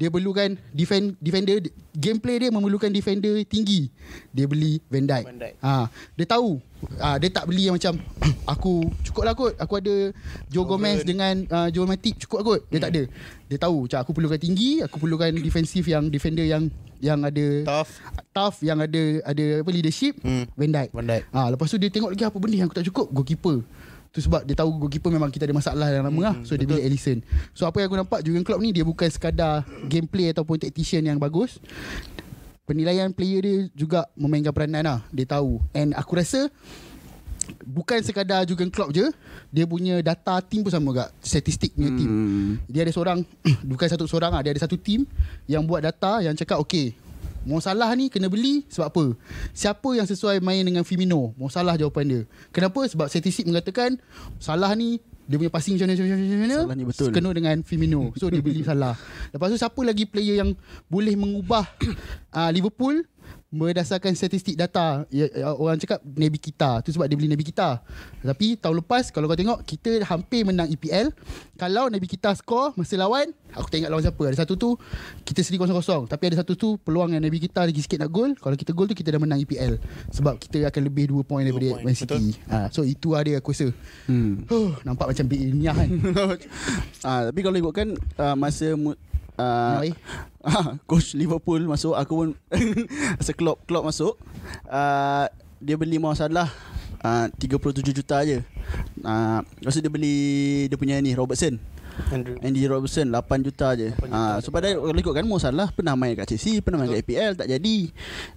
[SPEAKER 3] dia perlukan defend defender gameplay dia memerlukan defender tinggi. Dia beli Van Dijk,
[SPEAKER 2] Van Dijk.
[SPEAKER 3] ha dia tahu ha, dia tak beli yang macam aku cukup lah kot. Aku ada Joe Gomez dengan uh, Joe Matip cukup lah kot. Dia tak ada. Dia tahu macam aku perlukan tinggi aku perlukan defensif yang defender yang yang ada
[SPEAKER 2] Tough.
[SPEAKER 3] tough yang ada ada apa leadership
[SPEAKER 2] Hmm.
[SPEAKER 3] Van Dijk.
[SPEAKER 2] Van Dijk.
[SPEAKER 3] ha, lepas tu dia tengok lagi apa benda yang aku tak cukup. Goalkeeper tu sebab dia tahu goalkeeper memang kita ada masalah yang lama lah. So dia beli Alisson so apa yang aku nampak Jurgen Klopp ni dia bukan sekadar gameplay ataupun tactician yang bagus. Penilaian player dia juga memainkan peranan lah dia tahu. And aku rasa bukan sekadar Jurgen Klopp je dia punya data team pun sama gak statistik punya team.
[SPEAKER 1] Hmm.
[SPEAKER 3] dia ada seorang bukan satu seorang lah dia ada satu team yang buat data yang cakap okey Mo Salah ni kena beli sebab apa? Siapa yang sesuai main dengan Firmino? Mo Salah jawapan dia. Kenapa? Sebab statistik mengatakan Salah ni dia punya passing macam mana macam mana, macam mana
[SPEAKER 1] Salah ni betul.
[SPEAKER 3] kena dengan Firmino. So dia beli Salah. Lepas tu siapa lagi player yang boleh mengubah uh, Liverpool berdasarkan statistik data ya, ya, orang cakap Naby kita. Tu sebab dia beli Naby kita. Tapi tahun lepas kalau kau tengok kita hampir menang EPL kalau Naby kita skor masa lawan aku tak ingat lawan siapa. Ada satu tu kita seri kosong-kosong. Tapi ada satu tu peluang yang Naby kita lagi sikit nak gol. Kalau kita gol tu kita dah menang EPL sebab kita akan lebih 2 point daripada
[SPEAKER 2] point,
[SPEAKER 3] Man City. ha, so itu ada aku rasa.
[SPEAKER 1] Hmm.
[SPEAKER 3] huh, nampak macam big ilmiah kan?
[SPEAKER 1] Ah, tapi kalau ikutkan uh, masa uh,
[SPEAKER 3] Noi.
[SPEAKER 1] ah, coach Liverpool masuk aku pun masa Klopp Klopp masuk uh, dia beli Mo Salah uh, 37 juta je. Uh, lepas tu dia beli dia punya ni Robertson.
[SPEAKER 2] Andrew.
[SPEAKER 1] Andy Robertson 8 juta je.
[SPEAKER 2] 8 juta
[SPEAKER 1] Ah so pada kalau ikutkan Mo Salah pernah main kat Chelsea, pernah main kat APL tak jadi.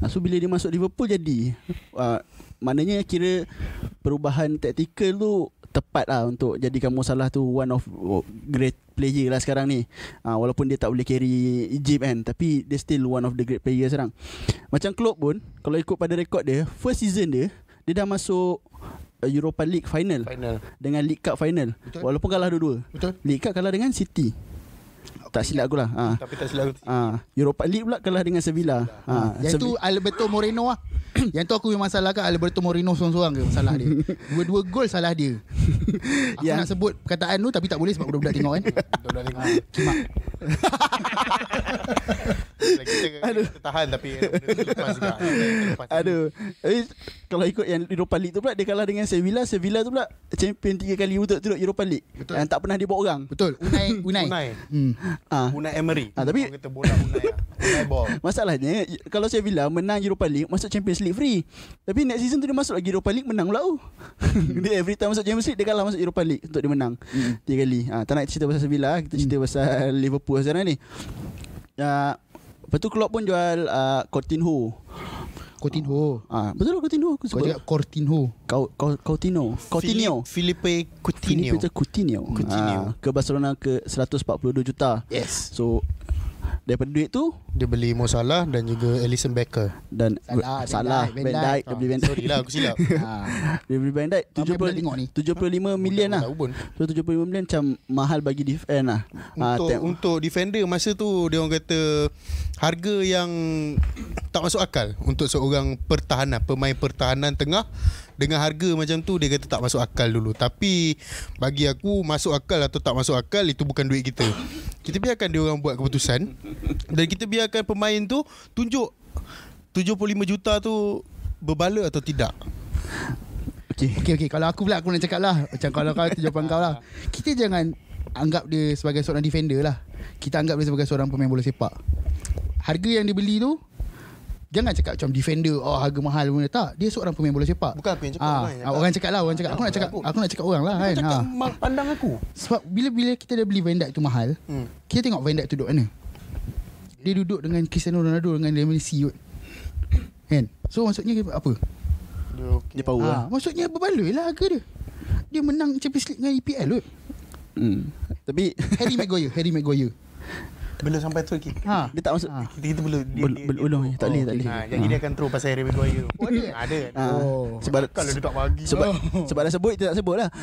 [SPEAKER 1] Ah, so bila dia masuk Liverpool jadi. Ah, maknanya kira perubahan taktikal tu tepat lah untuk jadikan Mo Salah tu one of great player lah sekarang ni. Ah, walaupun dia tak boleh carry Egypt kan tapi dia still one of the great player sekarang. Macam Klopp pun kalau ikut pada rekod dia, first season dia dia dah masuk uh, Europa League final
[SPEAKER 2] Final.
[SPEAKER 1] dengan League Cup final.
[SPEAKER 3] Betul.
[SPEAKER 1] Walaupun kalah dua-dua.
[SPEAKER 3] Betul.
[SPEAKER 1] League Cup kalah dengan City. Tak silap aku lah. Ha.
[SPEAKER 2] Tapi tak silap aku.
[SPEAKER 1] Ha. Europa League pula kalah dengan Sevilla. Ha.
[SPEAKER 3] Yang tu Alberto Moreno lah Yang tu aku memang salah kan Alberto Moreno seorang-seorang ke Salah dia Dua-dua gol salah dia Aku
[SPEAKER 1] Ya.
[SPEAKER 3] nak sebut perkataan tu Tapi tak boleh sebab budak-budak tengok kan
[SPEAKER 2] dah tengok.
[SPEAKER 3] Kimak
[SPEAKER 2] Kita, kita tahan tapi lepas juga. Lepas.
[SPEAKER 1] Aduh. Eh, kalau ikut yang Europa League tu pula dia kalah dengan Sevilla. Sevilla tu pula champion tiga kali betul-betul Europa League.
[SPEAKER 3] Betul.
[SPEAKER 1] Yang tak pernah dibawa orang.
[SPEAKER 3] Betul Unai Unai,
[SPEAKER 2] Unai.
[SPEAKER 3] Hmm.
[SPEAKER 1] Ha.
[SPEAKER 2] Unai Emery.
[SPEAKER 1] Ah, tapi-
[SPEAKER 2] Orang kata bola Unai lah. Unai ball.
[SPEAKER 1] Masalahnya kalau Sevilla menang Europa League masuk Champions League free. Tapi next season tu dia masuk lagi Europa League menang pula tu. dia every time masuk Champions League dia kalah masuk Europa League untuk dia menang. Tiga kali. Ha, tak nak cerita pasal Sevilla, kita cerita pasal Liverpool sekarang ni. Uh, lepas tu Klopp pun jual uh, Coutinho.
[SPEAKER 3] Coutinho
[SPEAKER 1] Ah, betul lah Coutinho aku
[SPEAKER 3] Kau
[SPEAKER 1] sebut.
[SPEAKER 3] cakap Coutinho
[SPEAKER 1] Kau kau Coutinho. Coutinho.
[SPEAKER 2] Filipe Coutinho.
[SPEAKER 1] Filipe Coutinho.
[SPEAKER 2] Coutinho.
[SPEAKER 1] Ah, ke Barcelona ke 142 juta.
[SPEAKER 3] Yes
[SPEAKER 1] So daripada duit tu
[SPEAKER 2] Dia beli Mo Salah dan juga Alisson Becker.
[SPEAKER 1] dan
[SPEAKER 3] Salah, Van
[SPEAKER 1] salah
[SPEAKER 3] Dijk, Van
[SPEAKER 1] dia beli Van Dijk.
[SPEAKER 2] Sorry lah aku silap.
[SPEAKER 3] ha.
[SPEAKER 1] Dia beli Van Dijk
[SPEAKER 3] Ramai pernah tengok ni.
[SPEAKER 1] 75 million lah.
[SPEAKER 2] Pun.
[SPEAKER 1] So 75 million macam mahal bagi defend lah. Ah,
[SPEAKER 2] Untuk
[SPEAKER 1] tengok.
[SPEAKER 2] untuk defender masa tu dia orang kata harga yang tak masuk akal untuk seorang pertahanan, pemain pertahanan tengah dengan harga macam tu dia kata tak masuk akal dulu. Tapi bagi aku masuk akal atau tak masuk akal itu bukan duit kita. Kita biarkan dia orang buat keputusan dan kita biarkan pemain tu tunjuk 75 juta tu berbala atau tidak.
[SPEAKER 1] Okay.
[SPEAKER 3] Okay okay Kalau aku pula Aku nak cakap lah Macam kalau kau jawapan kau lah Kita jangan Anggap dia sebagai seorang defender lah Kita anggap dia sebagai seorang pemain bola sepak Harga yang dia beli tu Jangan cakap macam defender Oh harga mahal pun Tak Dia seorang pemain bola sepak
[SPEAKER 2] Bukan aku yang cakap,
[SPEAKER 3] ah,
[SPEAKER 2] orang yang cakap.
[SPEAKER 3] Orang cakap lah Orang cakap Aku nak cakap Aku nak cakap orang lah kan
[SPEAKER 2] Cakap
[SPEAKER 3] ha.
[SPEAKER 2] pandang aku.
[SPEAKER 3] Sebab bila-bila kita dah beli Van Dijk tu mahal
[SPEAKER 2] Hmm.
[SPEAKER 3] Kita tengok Van Dijk tu duduk mana Dia duduk dengan Cristiano Ronaldo Dengan Lionel Messi kot Kan So maksudnya apa
[SPEAKER 2] Dia okay.
[SPEAKER 1] Dia power.
[SPEAKER 3] ha, Maksudnya berbaloi lah harga dia Dia menang Champions League dengan EPL kot
[SPEAKER 1] Hmm. Tapi
[SPEAKER 3] Harry Maguire Harry Maguire
[SPEAKER 2] Belum sampai tu lagi.
[SPEAKER 3] ha.
[SPEAKER 1] dia tak masuk.
[SPEAKER 3] ha.
[SPEAKER 2] Kita kita belum dia,
[SPEAKER 1] Bel- bel- belum, tak boleh, tak boleh.
[SPEAKER 2] Ha, jadi dia akan throw pasal Harry Maguire.
[SPEAKER 3] Oh, ada?
[SPEAKER 2] Ada.
[SPEAKER 1] Ah,
[SPEAKER 3] Oh.
[SPEAKER 1] Sebab
[SPEAKER 2] Kalau dia tak bagi.
[SPEAKER 1] sebab sebab dah sebut kita tak sebut lah.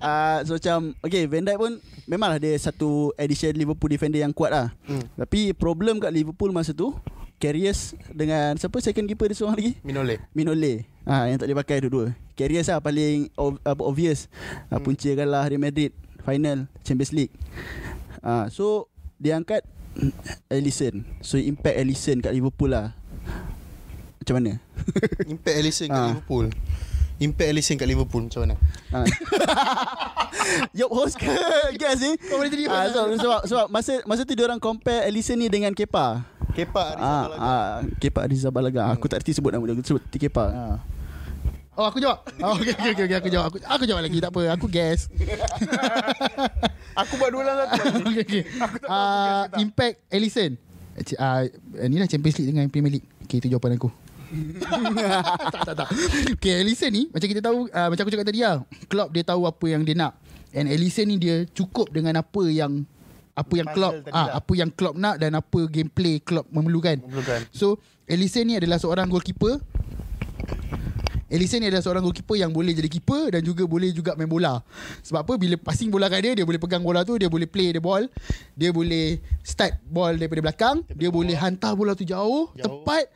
[SPEAKER 1] Ah, so macam Okay Van Dijk pun Memanglah dia satu Edition Liverpool defender yang kuat lah
[SPEAKER 2] Hmm.
[SPEAKER 1] Tapi problem kat Liverpool masa tu Carriers Dengan Siapa second keeper dia seorang lagi
[SPEAKER 2] Minole.
[SPEAKER 1] Minole ha, Yang tak boleh pakai dua-dua Carriers lah paling ob, Obvious ha, Punca kalah Real Madrid Final Champions League ha, So Dia angkat Alisson So impact Alisson kat Liverpool lah Macam mana?
[SPEAKER 2] Impact Alisson kat
[SPEAKER 1] Ah.
[SPEAKER 2] Liverpool. Impact Alisson kat Liverpool macam mana?
[SPEAKER 1] Ha. Yup host ke Guess ni
[SPEAKER 3] Kau boleh jadi
[SPEAKER 1] Ah, so, sebab sebab masa masa tu orang compare Alisson ni dengan Kepa.
[SPEAKER 2] Kepa Arrizabalaga.
[SPEAKER 1] Ah, ah Kepa Arrizabalaga. Aku tak erti sebut nama dia. Aku sebut Kepa.
[SPEAKER 3] ha. Oh aku jawab. Oh, okay, okay, okay, okay, Aku jawab. Aku, aku jawab lagi Tak apa. Aku guess.
[SPEAKER 2] Aku buat dua satu.
[SPEAKER 3] okay, okay. Uh, Impact Ellison uh, Ni lah Champions League dengan Premier League. Okay itu jawapan aku. Tak tak tak. Okay Ellison ni Macam kita tahu uh, Macam aku cakap tadi lah Klopp dia tahu apa yang dia nak. And Ellison ni dia Cukup dengan apa yang Apa yang Klopp ah,
[SPEAKER 2] lah.
[SPEAKER 3] Apa yang Klopp nak Dan apa gameplay Klopp memerlukan.
[SPEAKER 2] Memerlukan.
[SPEAKER 3] So Ellison ni adalah seorang goalkeeper Ellison ni adalah seorang goalkeeper yang boleh jadi keeper dan juga boleh juga main bola. Sebab apa bila passing bola kat dia dia boleh pegang bola tu, dia boleh play the ball, dia boleh start ball daripada belakang, dia boleh hantar bola tu jauh, jauh. tepat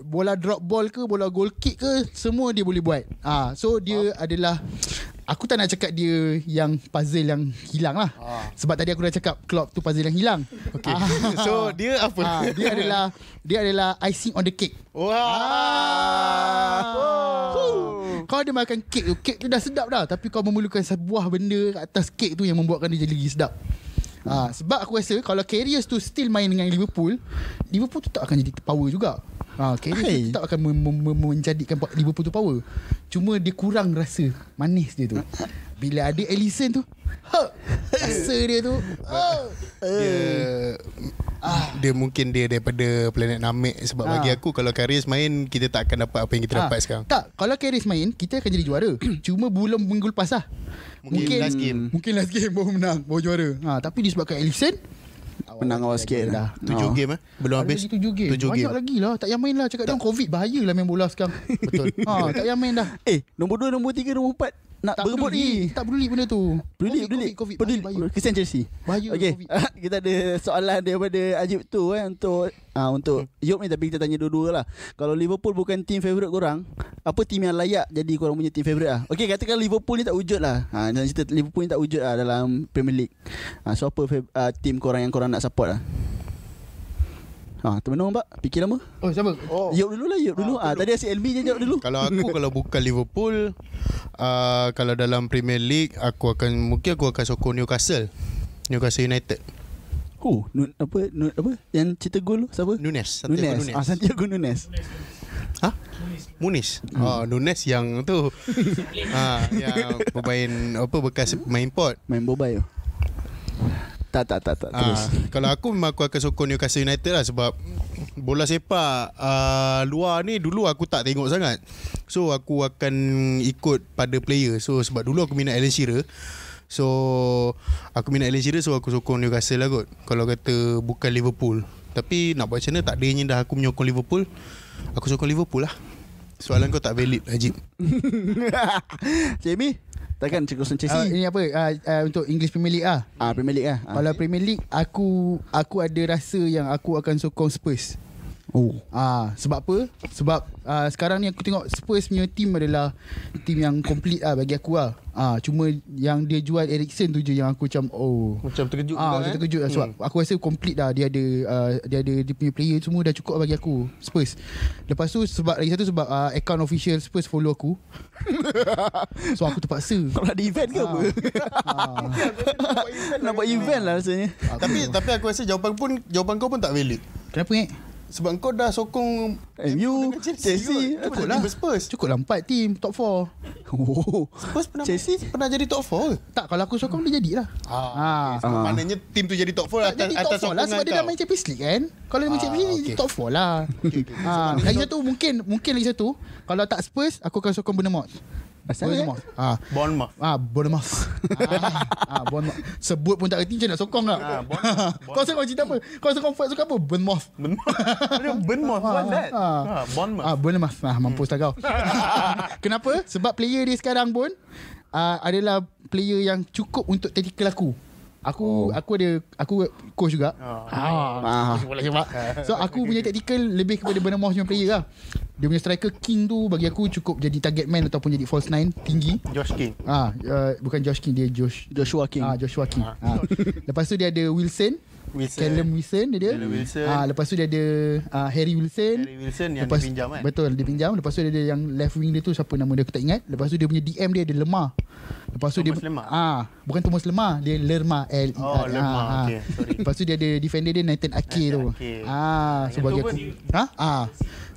[SPEAKER 3] bola drop ball ke bola goal kick ke semua dia boleh buat. Ah so dia adalah Aku tak nak cakap dia yang puzzle yang hilang lah. Ah. Sebab tadi aku dah cakap Klopp tu puzzle yang hilang.
[SPEAKER 2] Okay. Ah. So dia apa?
[SPEAKER 3] Ah, dia adalah dia adalah icing on the cake.
[SPEAKER 2] Wah. Ah.
[SPEAKER 3] Oh. Kau ada makan kek tu, kek tu dah sedap dah. Tapi kau memerlukan sebuah benda kat atas kek tu yang membuatkan dia jadi lagi sedap. Ha, sebab aku rasa kalau Carriers tu still main dengan Liverpool, Liverpool tu tak akan jadi power juga. Ha, Carriers tu tak akan mem- mem- mem- menjadikan Liverpool tu power. Cuma dia kurang rasa manis dia tu. Bila ada Ellison tu, ha, rasa dia tu. Ha,
[SPEAKER 2] dia ah. dia mungkin dia daripada planet Namek sebab ah. bagi aku kalau Karius main kita tak akan dapat apa yang kita ah. dapat sekarang.
[SPEAKER 3] Tak, kalau Karius main kita akan jadi juara. Cuma belum minggu lepas lah.
[SPEAKER 2] Mungkin, mungkin last game.
[SPEAKER 3] Mungkin last game baru menang, baru juara. Ha, tapi disebabkan Ellison
[SPEAKER 1] Menang awal sikit dah.
[SPEAKER 2] Tujuh oh. game eh? Belum habis?
[SPEAKER 3] Tujuh game. Tujuh Banyak game. lagi lah. Tak payah main lah. Cakap tak. dia COVID bahaya lah main bola sekarang.
[SPEAKER 2] Betul.
[SPEAKER 3] ha, tak payah main dah.
[SPEAKER 1] Eh, nombor dua, nombor tiga, nombor empat nak
[SPEAKER 3] tak berebut ni. Tak peduli benda tu.
[SPEAKER 1] Peduli, peduli. COVID, peduli. Kesian Chelsea.
[SPEAKER 3] Bahaya
[SPEAKER 1] okay. COVID. kita ada soalan daripada Ajib tu eh untuk ah uh, untuk hmm. Yop ni tapi kita tanya dua-dua lah. Kalau Liverpool bukan team favourite korang, apa team yang layak jadi korang punya team favourite ah? Okey, katakan Liverpool ni tak wujud lah. Ha, dan cerita Liverpool ni tak wujud lah dalam Premier League. Ha, so apa uh, team korang yang korang nak support lah? Ha, teman nombak, fikir lama.
[SPEAKER 3] Oh, siapa? Oh.
[SPEAKER 1] Yop dulu lah, Yop dulu. Ah, ha, tadi asyik LB je jawab dulu.
[SPEAKER 2] Kalau aku kalau bukan Liverpool, uh, kalau dalam Premier League, aku akan mungkin aku akan sokong Newcastle. Newcastle United.
[SPEAKER 1] Oh, nu, apa nu, apa yang cerita gol siapa?
[SPEAKER 2] Nunes,
[SPEAKER 1] Santiago Nunes. Nunes. Ah, Santiago Nunes.
[SPEAKER 2] Ha? Munis. Hmm. Oh, Nunes yang tu. ha, yang pemain apa bekas main import.
[SPEAKER 1] Main mobile. Tak tak tak tak terus.
[SPEAKER 2] Uh, kalau aku memang aku akan sokong Newcastle United lah sebab bola sepak uh, luar ni dulu aku tak tengok sangat. So aku akan ikut pada player. So sebab dulu aku minat Alan Shearer. So aku minat Alan Shearer so aku sokong Newcastle lah kot. Kalau kata bukan Liverpool. Tapi nak buat macam mana tak adanya dah aku menyokong Liverpool. Aku sokong Liverpool lah. Soalan kau tak valid Najib.
[SPEAKER 1] Jamie? Takkan cikgu Sun Chelsea.
[SPEAKER 3] Uh, ini apa? Uh, uh, untuk English Premier League ah.
[SPEAKER 1] Ah uh, Premier League ah.
[SPEAKER 3] Uh. Kalau Premier League aku aku ada rasa yang aku akan sokong Spurs. Oh. Ah, sebab apa? Sebab uh, sekarang ni aku tengok Spurs punya team adalah team yang complete lah bagi aku lah. Ah, cuma yang dia jual Eriksen tu je yang aku macam oh.
[SPEAKER 2] Macam terkejut
[SPEAKER 3] ah, juga. Ah, terkejut lah sebab hmm. aku rasa complete dah dia ada uh, dia ada dia punya player semua dah cukup bagi aku Spurs. Lepas tu sebab lagi satu sebab uh, account official Spurs follow aku. so aku terpaksa.
[SPEAKER 1] Kau ada event ke apa? Ah. Nak buat event lah rasanya.
[SPEAKER 2] Tapi tapi aku rasa jawapan pun jawapan kau pun tak valid.
[SPEAKER 3] Kenapa ni?
[SPEAKER 2] Sebab kau dah sokong
[SPEAKER 1] MU, Chelsea, Chelsea.
[SPEAKER 3] Cukup lah. Spurs. Cukup lah 4 team top 4.
[SPEAKER 2] Oh. Spurs pernah Chelsea pernah jadi top 4
[SPEAKER 3] Tak, kalau aku sokong dia jadilah.
[SPEAKER 2] Ah. Okay. ah. Maknanya team tu jadi top 4 atas,
[SPEAKER 3] jadi top 4 lah sebab dia dah main Champions League kan. Kalau dia main ah, Champions League, okay. top 4 lah. Okay, okay. Ah. Lagi satu mungkin, mungkin lagi satu. Kalau tak Spurs, aku akan sokong Bournemouth.
[SPEAKER 2] Asal Bournemouth. Ah,
[SPEAKER 3] Bournemouth. Ah, Bournemouth. ah, Bournemouth. Sebut pun tak reti macam nak sokong tak? Ah, Bournemouth. Kau sokong cerita apa? Kau sokong fight suka apa? Bournemouth.
[SPEAKER 2] Bournemouth. Bournemouth. That? Ah,
[SPEAKER 3] Bournemouth. Ah, Bournemouth. Ah, mampus tak kau. Kenapa? Sebab player dia sekarang pun uh, adalah player yang cukup untuk tactical aku. Aku oh. aku ada aku coach juga. Oh. Ah. ah. So aku punya tactical lebih kepada Bournemouth punya player lah. Dia punya striker King tu bagi aku cukup jadi target man ataupun jadi false nine tinggi.
[SPEAKER 2] Josh King.
[SPEAKER 3] Ah, uh, bukan Josh King dia Josh
[SPEAKER 1] Joshua King.
[SPEAKER 3] Ah, Joshua King. Ah. ah. Lepas tu dia ada Wilson. Wilson. Callum Wilson dia dia.
[SPEAKER 2] Wilson.
[SPEAKER 3] Ah, lepas tu dia ada uh, Harry Wilson.
[SPEAKER 2] Harry Wilson yang lepas, dipinjam kan.
[SPEAKER 3] Betul, dipinjam. Lepas tu dia ada yang left wing dia tu siapa nama dia aku tak ingat. Lepas tu dia punya DM dia ada lemah. Lepas tu
[SPEAKER 2] Thomas
[SPEAKER 3] dia
[SPEAKER 2] Lemah.
[SPEAKER 3] ah, bukan Thomas Lemah, dia Lerma L E
[SPEAKER 2] R. Oh, Lerma. Ah,
[SPEAKER 3] okay, sorry. Lepas tu dia ada defender dia Nathan Ake tu. Ah, so bagi aku. Ha? Ah.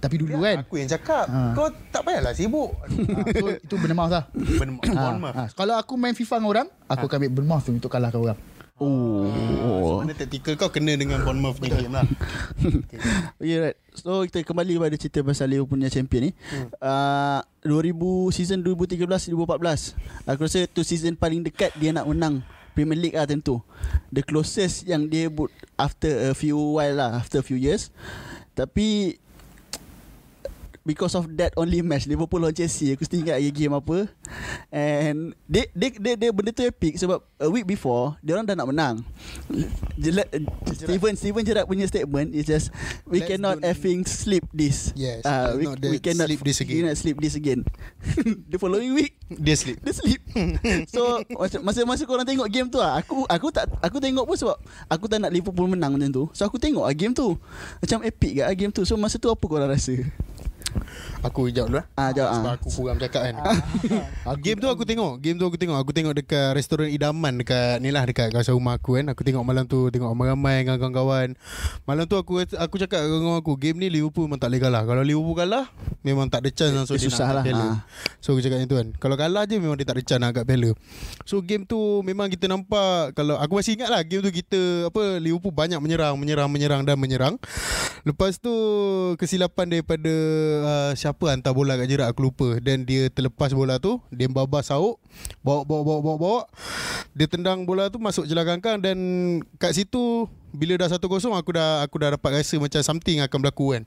[SPEAKER 3] Tapi dulu ya, kan
[SPEAKER 2] Aku yang cakap ha. Kau tak payahlah sibuk ha,
[SPEAKER 3] So itu Bournemouth lah
[SPEAKER 2] Bournemouth
[SPEAKER 3] ha. ha. Kalau aku main FIFA dengan orang Aku ha. akan ambil Bournemouth tu Untuk kalahkan orang
[SPEAKER 2] Oh. oh. Mana tactical kau kena dengan Bournemouth ni game lah.
[SPEAKER 1] okay. okay, right. So kita kembali pada cerita pasal Liverpool punya champion ni. Hmm. Uh, 2000 season 2013 2014. Aku rasa tu season paling dekat dia nak menang Premier League lah tentu. The closest yang dia but after a few while lah, after a few years. Tapi because of that only match Liverpool lawan Chelsea aku still ingat lagi game apa. And dia dia dia, dia benda tu epic sebab a week before dia orang dah nak menang. Jela, Steven Steven Gerrard punya statement is just we
[SPEAKER 2] Let's
[SPEAKER 1] cannot effing sleep this.
[SPEAKER 2] Yes,
[SPEAKER 1] Ah,
[SPEAKER 2] let's
[SPEAKER 1] we, we cannot
[SPEAKER 2] sleep this again.
[SPEAKER 1] cannot sleep this again. The following week
[SPEAKER 2] Dia sleep.
[SPEAKER 1] dia sleep. So masa-masa korang tengok game tu lah Aku aku tak aku tengok pun sebab Aku tak nak Liverpool menang macam tu. So aku tengok lah game tu. Macam epic kat game tu. So masa tu apa korang rasa
[SPEAKER 2] Aku jawab dulu lah.
[SPEAKER 1] Ah, jawab,
[SPEAKER 2] Sebab
[SPEAKER 1] ah.
[SPEAKER 2] aku kurang cakap kan. game tu aku tengok. Game tu aku tengok. Aku tengok dekat restoran idaman dekat ni lah dekat kawasan rumah aku kan. Aku tengok malam tu tengok ramai-ramai dengan kawan-kawan. Malam tu aku aku cakap dengan kawan aku game ni Liverpool memang tak boleh kalah. Kalau Liverpool kalah memang tak ada chance langsung
[SPEAKER 1] Dia
[SPEAKER 2] dia
[SPEAKER 1] susah
[SPEAKER 2] nak
[SPEAKER 1] lah, ah.
[SPEAKER 2] So aku cakap macam tu kan. Kalau kalah je memang dia tak ada chance nak angkat piala. So game tu memang kita nampak kalau aku masih ingat lah game tu kita apa Liverpool banyak menyerang, menyerang, menyerang dan menyerang. Lepas tu kesilapan daripada uh, siapa hantar bola kat jerak aku lupa dan dia terlepas bola tu, dia babas sauk, bawa bawa bawa bawa bawa. Dia tendang bola tu masuk jelah kangkang dan kat situ bila dah 1-0 aku dah aku dah dapat rasa macam something akan berlaku kan.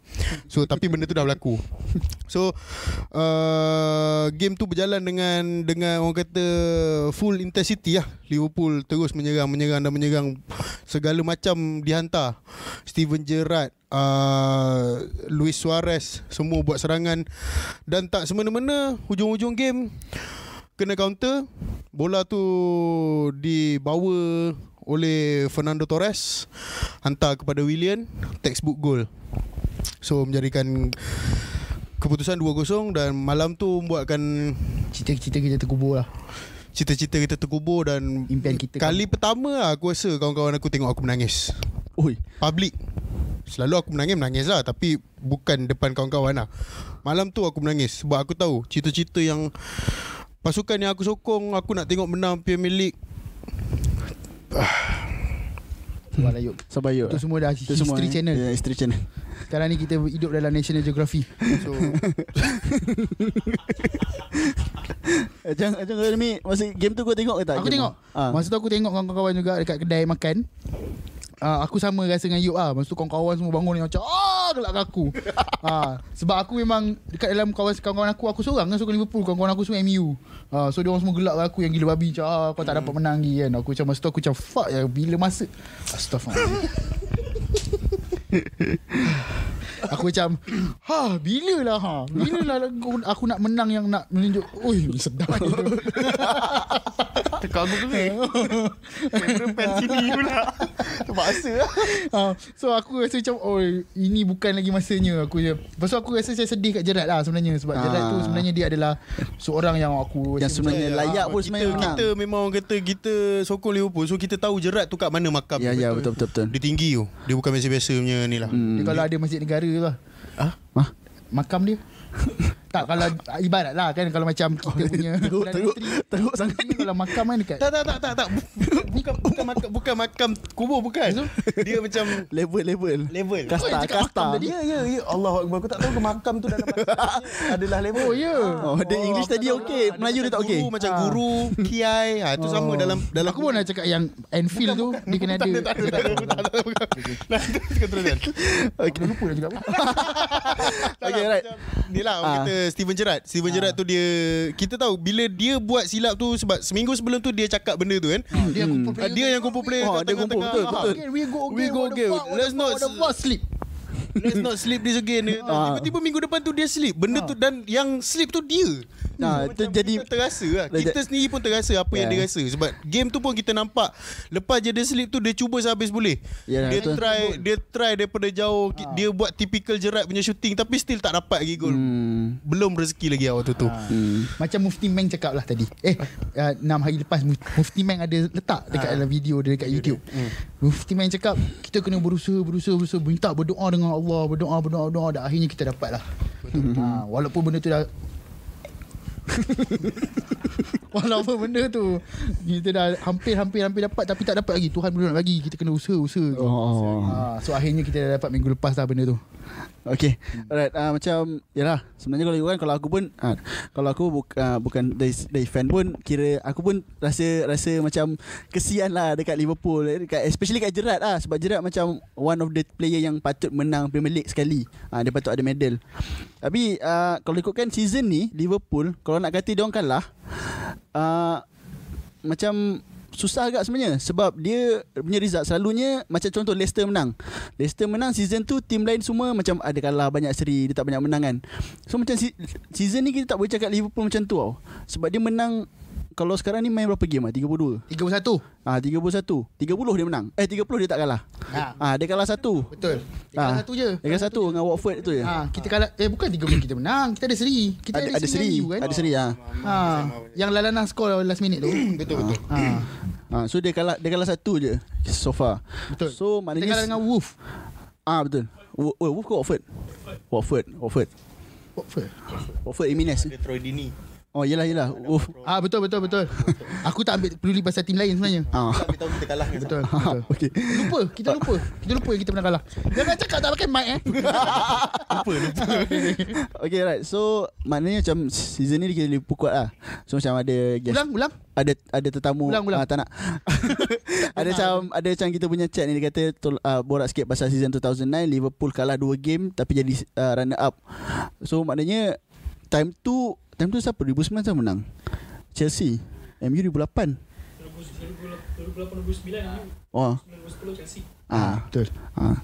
[SPEAKER 2] So tapi benda tu dah berlaku. So uh, game tu berjalan dengan dengan orang kata full intensity lah. Liverpool terus menyerang menyerang dan menyerang segala macam dihantar. Steven Gerrard, uh, Luis Suarez semua buat serangan dan tak semena-mena hujung-hujung game kena counter bola tu dibawa oleh Fernando Torres hantar kepada Willian textbook goal so menjadikan keputusan 2-0 dan malam tu membuatkan
[SPEAKER 3] Cita-cita kita terkubur lah.
[SPEAKER 2] cita-cita kita terkubur dan
[SPEAKER 3] Impian kita
[SPEAKER 2] kali pertama lah aku rasa kawan-kawan aku tengok aku menangis.
[SPEAKER 1] Oi
[SPEAKER 2] public. Selalu aku menangis menangis lah Tapi bukan depan kawan-kawan lah. Malam tu aku menangis Sebab aku tahu Cita-cita yang Pasukan yang aku sokong Aku nak tengok menang Premier League.
[SPEAKER 3] Sabar lah Yuk
[SPEAKER 1] Sabar yuk
[SPEAKER 3] Itu semua dah
[SPEAKER 1] Itu
[SPEAKER 3] History
[SPEAKER 1] semua.
[SPEAKER 3] Channel.
[SPEAKER 1] Ya History Channel.
[SPEAKER 3] Sekarang ni kita hidup dalam National Geography.
[SPEAKER 2] So
[SPEAKER 1] macam kau ni Masa game tu kau tengok ke tak
[SPEAKER 3] Aku tengok.
[SPEAKER 1] ah.
[SPEAKER 3] Masa tu aku tengok kawan-kawan juga Dekat kedai makan Uh, aku sama rasa dengan Yuk lah Masa tu kawan-kawan semua bangun Macam Ah gelak kat aku. Uh, Sebab aku memang Dekat dalam kawan kawan aku Aku seorang kan Sokong Liverpool Kawan-kawan aku semua MU uh, So dia orang semua gelak aku Yang gila babi Macam ah, kau tak dapat menang lagi kan. Aku macam masa tu aku macam Fuck ya Bila masa? Astaghfirullah Aku macam Ha bila lah ha? Bila lah aku, aku nak menang Yang nak menunjuk? Ui sedap tu.
[SPEAKER 2] Tekak aku kering Pen sini pula. Terpaksa. Lah
[SPEAKER 3] uh, So aku rasa macam Oh ini bukan lagi masanya. Aku je. Lepas tu aku rasa saya sedih kat Gerard lah sebenarnya Sebab
[SPEAKER 1] Ah.
[SPEAKER 3] Gerard tu sebenarnya dia adalah Seorang yang aku
[SPEAKER 1] Yang sebenarnya
[SPEAKER 3] macam-
[SPEAKER 1] layak
[SPEAKER 3] Ah,
[SPEAKER 1] pun
[SPEAKER 2] kita,
[SPEAKER 1] sebenarnya menang.
[SPEAKER 2] Kita memang orang kata Kita sokong Liverpool So kita tahu Gerard tu kat mana makam.
[SPEAKER 1] Ya ya betul. betul betul
[SPEAKER 2] Dia tinggi tu. Dia bukan biasa-biasa punya ni lah.
[SPEAKER 3] Dia kalau ada masjid negara lah
[SPEAKER 2] Ah?
[SPEAKER 1] Hah?
[SPEAKER 3] Makam dia Tak kalau Ibarat lah kan Kalau macam kita punya
[SPEAKER 1] Teruk teruk Teruk sangat.
[SPEAKER 3] Dia kalau makam kan dekat
[SPEAKER 2] Tak tak tak tak tak. Bukan bukan makam bukan makam kubur bukan. Dia macam
[SPEAKER 1] Level level
[SPEAKER 2] level.
[SPEAKER 1] Kasta
[SPEAKER 3] Oh,
[SPEAKER 1] kasta.
[SPEAKER 2] Ya ya ya. Allah Akbar. Aku tak tahu ke makam tu dalam adalah level.
[SPEAKER 3] Oh ya.
[SPEAKER 1] Oh dia English tadi okey. Melayu dia tak okey
[SPEAKER 2] Guru macam guru, kiai, ha tu sama dalam dalam
[SPEAKER 3] Aku pun nak cakap yang Enfield tu Dia kena ada.
[SPEAKER 2] tak ada tak ada. Nah, teruskan teruskan.
[SPEAKER 3] Aku lupa nak cakap apa.
[SPEAKER 1] Okay right.
[SPEAKER 2] Ni lah orang
[SPEAKER 1] Ah.
[SPEAKER 2] kata Steven Gerrard Steven Gerrard tu dia Kita tahu Bila dia buat silap tu Sebab seminggu sebelum tu Dia cakap benda tu kan
[SPEAKER 3] Dia kumpul
[SPEAKER 2] Ah, Dia yang kumpul player
[SPEAKER 1] dia kumpul, betul, betul.
[SPEAKER 2] Ah.
[SPEAKER 3] We go again.
[SPEAKER 2] We go again. Let's not-
[SPEAKER 3] sleep.
[SPEAKER 2] Let's not sleep this again kata.
[SPEAKER 1] Ah.
[SPEAKER 2] Tiba-tiba minggu depan tu dia sleep. Benda tu dan Yang sleep tu dia.
[SPEAKER 1] Nah,
[SPEAKER 2] Macam
[SPEAKER 1] jadi-
[SPEAKER 2] kita terasa lah. Kita sendiri pun terasa Apa yang
[SPEAKER 1] Yeah.
[SPEAKER 2] dia rasa. Sebab game tu pun kita nampak Lepas je dia sleep tu Dia cuba sehabis boleh.
[SPEAKER 1] Ya,
[SPEAKER 2] Dia
[SPEAKER 1] betul.
[SPEAKER 2] try Dia try daripada jauh. Dia buat typical Gerrard punya shooting Tapi still tak dapat lagi gol.
[SPEAKER 1] Hmm.
[SPEAKER 2] Belum rezeki lagi waktu tu
[SPEAKER 1] Hmm.
[SPEAKER 3] Macam Mufti Meng cakap lah tadi. Eh uh, 6 hari lepas Muf- Mufti Meng ada letak Dekat dalam video dia Dekat YouTube. Mufti Meng cakap Kita kena berusaha Berusaha berusaha. Minta berdoa dengan Allah Berdoa berdoa berdoa Dan akhirnya kita dapat lah. Ha, Walaupun benda tu dah Walaupun benda tu Kita dah hampir-hampir-hampir dapat Tapi tak dapat lagi. Tuhan belum nak bagi Kita kena usaha-usaha
[SPEAKER 1] Oh.
[SPEAKER 3] ha, So akhirnya kita dah dapat minggu lepas lah benda tu
[SPEAKER 1] Okay Alright uh, Macam Yalah Sebenarnya kalau kan Kalau aku pun uh, Kalau aku bu, uh, Bukan dari, dari fan pun Kira Aku pun rasa Rasa macam Kesian lah Dekat Liverpool dekat, Especially kat Gerrard lah. Sebab Gerrard macam One of the player Yang patut menang Premier League sekali. Uh, Dia patut ada medal. Tapi uh, Kalau ikutkan season ni Liverpool Kalau nak kata dia orang kalah uh, Macam susah agak sebenarnya sebab dia punya result selalunya macam contoh Leicester menang. Leicester menang season tu tim lain semua macam ada kalah banyak seri dia tak banyak menang kan. So macam season ni kita tak boleh cakap Liverpool macam tu tau. Sebab dia menang kalau sekarang ni main berapa game ah? 32.
[SPEAKER 3] 31.
[SPEAKER 1] Ah 31. 30 dia menang. Eh 30 dia tak kalah.
[SPEAKER 3] Ha.
[SPEAKER 1] Ah dia kalah satu.
[SPEAKER 3] Betul. Dia
[SPEAKER 1] Ah.
[SPEAKER 3] kalah satu je.
[SPEAKER 1] Dia kalah satu dengan Watford tu je.
[SPEAKER 3] Ha, kita kalah eh bukan 30 kita menang. Kita ada seri. Kita
[SPEAKER 1] Ada,
[SPEAKER 3] ada,
[SPEAKER 1] ada seri.
[SPEAKER 3] dengan you, kan?
[SPEAKER 1] Ada seri ah.
[SPEAKER 3] Ha, yang Lalana score last minute tu.
[SPEAKER 2] Betul betul.
[SPEAKER 3] ha.
[SPEAKER 1] Ah so dia kalah dia kalah satu je so far.
[SPEAKER 3] Betul.
[SPEAKER 1] So
[SPEAKER 3] Kita
[SPEAKER 1] maknanya
[SPEAKER 3] kalah dengan Wolf.
[SPEAKER 1] Ah betul. Oh, Wolf ke Watford? Watford. Watford.
[SPEAKER 3] Watford.
[SPEAKER 1] Watford Jimenez.
[SPEAKER 2] Dia Troy Dini.
[SPEAKER 1] Oh yelah yelah. Wolf.
[SPEAKER 3] Ah betul betul betul. Aku tak ambil peduli pasal tim lain sebenarnya.
[SPEAKER 1] Ah.
[SPEAKER 2] Tapi tahu kita kalah.
[SPEAKER 3] Betul. betul.
[SPEAKER 1] Okay.
[SPEAKER 3] Lupa, kita lupa. Kita lupa yang kita pernah kalah. Jangan cakap tak pakai mic eh.
[SPEAKER 2] Lupa lupa.
[SPEAKER 1] Okay right. So maknanya macam season ni kita Liverpool kuat lah. So macam ada guest,
[SPEAKER 3] Ulang, ulang.
[SPEAKER 1] ada ada tetamu
[SPEAKER 3] Ulang, ulang.
[SPEAKER 1] Ah, tak nak. ada macam ada macam kita punya chat ni dia kata tol, uh, borak sikit pasal season 2009 Liverpool kalah 2 game tapi jadi uh, runner up. So maknanya time tu time tu siapa 2009 siapa menang? Chelsea. MU 2008.
[SPEAKER 4] 2008-2009
[SPEAKER 1] Oh.
[SPEAKER 4] 2010 Chelsea
[SPEAKER 1] Ah.
[SPEAKER 3] Betul.
[SPEAKER 1] Ah.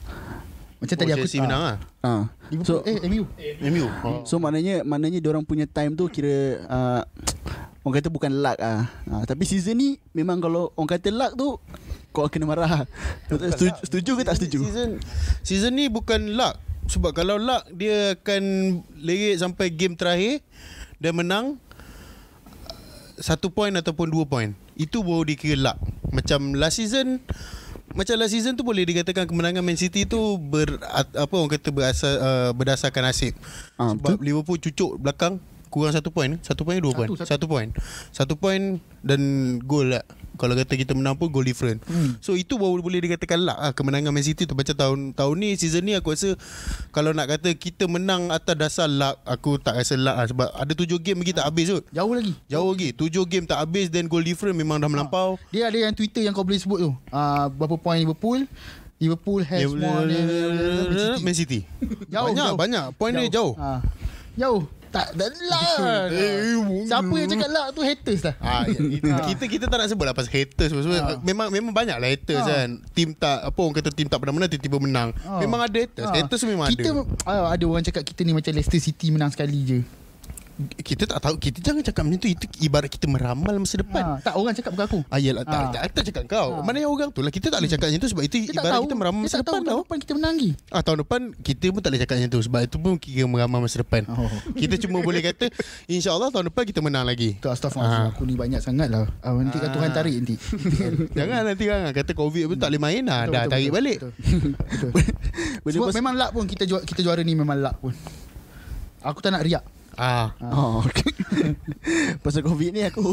[SPEAKER 3] Macam tadi aku
[SPEAKER 2] Chelsea menang ah.
[SPEAKER 1] Ah.
[SPEAKER 3] Liverpool,
[SPEAKER 1] So-
[SPEAKER 3] eh MU.
[SPEAKER 2] MU. Oh.
[SPEAKER 1] So maknanya maknanya dia orang punya time tu kira uh, orang kata bukan luck ah. Uh, tapi season ni memang kalau orang kata luck tu kau kena marah. Setuju, setuju ke tak setuju?
[SPEAKER 2] Season season ni bukan luck. Sebab kalau luck dia akan lerit sampai game terakhir dan menang satu point ataupun dua point. Itu baru dikira luck. Macam last season macam last season tu boleh dikatakan kemenangan Man City tu ber apa orang kata berasal uh, berdasarkan nasib.
[SPEAKER 1] Ah,
[SPEAKER 2] Sebab Liverpool cucuk belakang kurang satu point. Satu point dua
[SPEAKER 3] Satu,
[SPEAKER 2] point?
[SPEAKER 3] satu.
[SPEAKER 2] Satu point. Satu point dan gol lah. Kalau kata kita menang pun goal different.
[SPEAKER 3] Hmm.
[SPEAKER 2] So itu baru boleh dikatakan luck lah kemenangan Man City tu macam tahun tahun ni season ni aku rasa kalau nak kata kita menang atas dasar luck aku tak rasa luck lah sebab ada tujuh game lagi tak habis kot.
[SPEAKER 3] Jauh lagi.
[SPEAKER 2] Jauh lagi. Tujuh game tak habis then goal different memang dah melampau.
[SPEAKER 3] Dia ada yang Twitter yang kau boleh sebut tu. Ah berapa point Liverpool? Liverpool has more than
[SPEAKER 2] Man City.
[SPEAKER 3] Jauh,
[SPEAKER 2] banyak
[SPEAKER 3] jauh.
[SPEAKER 2] banyak. Point dia jauh.
[SPEAKER 3] Ah. Jauh. Tak tak lah. Siapa yang cakap lah tu haters lah.
[SPEAKER 2] It- kita kita tak nak sebut lah pasal haters sebab
[SPEAKER 3] Ah.
[SPEAKER 2] memang memang banyak lah haters
[SPEAKER 3] Ah.
[SPEAKER 2] kan. Tim tak apa orang kata tim tak pernah menang tiba-tiba menang.
[SPEAKER 3] Ah.
[SPEAKER 2] Memang ada haters.
[SPEAKER 3] Ah.
[SPEAKER 2] Haters memang
[SPEAKER 3] kita,
[SPEAKER 2] ada.
[SPEAKER 3] ah, ada orang cakap kita ni macam Leicester City menang sekali je.
[SPEAKER 2] Kita tak tahu kita jangan cakap macam tu itu ibarat kita meramal masa depan.
[SPEAKER 3] Ha, tak orang cakap bukan aku.
[SPEAKER 2] Ah, yelah, tak,
[SPEAKER 3] Ah.
[SPEAKER 2] tak, tak, cakap kau.
[SPEAKER 3] Ah.
[SPEAKER 2] Mana yang orang tu lah. Kita tak boleh cakap macam tu sebab itu
[SPEAKER 3] Dia tak
[SPEAKER 2] ibarat
[SPEAKER 3] tahu.
[SPEAKER 2] kita meramal masa
[SPEAKER 3] tak tahu
[SPEAKER 2] depan
[SPEAKER 3] tahun depan kita menang lagi.
[SPEAKER 2] Ah, tahun depan kita pun tak boleh cakap macam tu sebab itu pun kira meramal masa depan.
[SPEAKER 3] Oh.
[SPEAKER 2] Kita cuma boleh kata insya-Allah tahun depan kita menang lagi.
[SPEAKER 3] Tu astagfirullah.
[SPEAKER 2] Ah.
[SPEAKER 3] Aku ni banyak sangat lah. Ah, nanti kan Tuhan tarik nanti.
[SPEAKER 2] Jangan nanti kan kata COVID pun tak boleh main dah.
[SPEAKER 3] Betul,
[SPEAKER 2] Dah
[SPEAKER 3] betul,
[SPEAKER 2] tarik
[SPEAKER 3] betul,
[SPEAKER 2] balik.
[SPEAKER 3] Betul. betul. Sebab
[SPEAKER 1] pas-
[SPEAKER 3] memang luck pun kita juara, kita juara ni memang luck pun. Aku tak nak riak.
[SPEAKER 2] Ah.
[SPEAKER 1] Oh, okay. Pasal COVID ni aku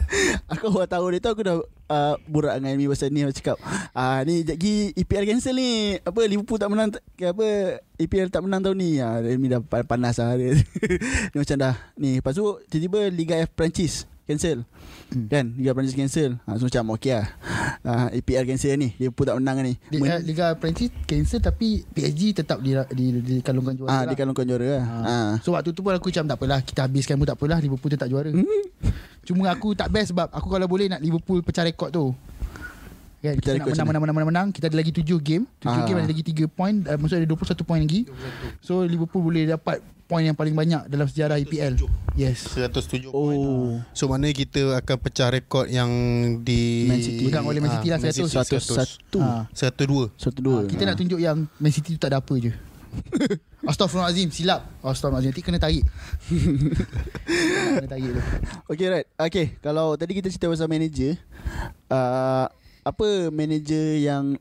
[SPEAKER 1] Aku awal tahun dia tu aku dah uh, Borak dengan Amy pasal ni Aku cakap ah, Ni lagi EPL cancel ni Apa Liverpool tak menang ke Apa EPL tak menang tahun ni ah, Amy dah pa- panas lah dia, dia macam dah Ni Lepas tu tiba-tiba Liga F Perancis Cancel
[SPEAKER 3] Hmm.
[SPEAKER 1] Kan Liga Perancis cancel ha, So macam okey lah uh, EPL cancel ni Liverpool tak menang ni
[SPEAKER 3] Di, uh, Liga Perancis cancel tapi PSG tetap di di, di kalungkan juara.
[SPEAKER 1] Ah,
[SPEAKER 3] lah.
[SPEAKER 1] dia kalungkan juara lah.
[SPEAKER 3] Ha.
[SPEAKER 1] Ah.
[SPEAKER 3] So waktu tu pun aku macam tak apalah Kita habiskan pun tak apalah Liverpool tetap juara
[SPEAKER 1] Hmm.
[SPEAKER 3] Cuma aku tak best sebab Aku kalau boleh nak Liverpool pecah rekod tu Kan, kita
[SPEAKER 1] Pecah
[SPEAKER 3] nak menang, menang, menang, menang, menang. Kita ada lagi 7 game. 7
[SPEAKER 1] Ah.
[SPEAKER 3] game ada lagi 3 point. Uh, Maksudnya ada 21 point lagi. So Liverpool boleh dapat Point yang paling banyak Dalam sejarah EPL Yes.
[SPEAKER 2] 107 point.
[SPEAKER 1] Oh.
[SPEAKER 2] So maknanya kita akan pecah rekod yang di
[SPEAKER 1] Man City.
[SPEAKER 3] Pegang oleh Man City lah, 100.
[SPEAKER 1] 101
[SPEAKER 3] ha.
[SPEAKER 2] 102.
[SPEAKER 1] 102
[SPEAKER 3] Kita nak tunjuk yang Man City tu tak ada apa je. Astaghfirullahalazim Silap. Astaghfirullahalazim Nanti kena tarik. Kena tarik tu.
[SPEAKER 1] Okay right. Okay Kalau tadi kita cerita pasal manager uh, Apa manager yang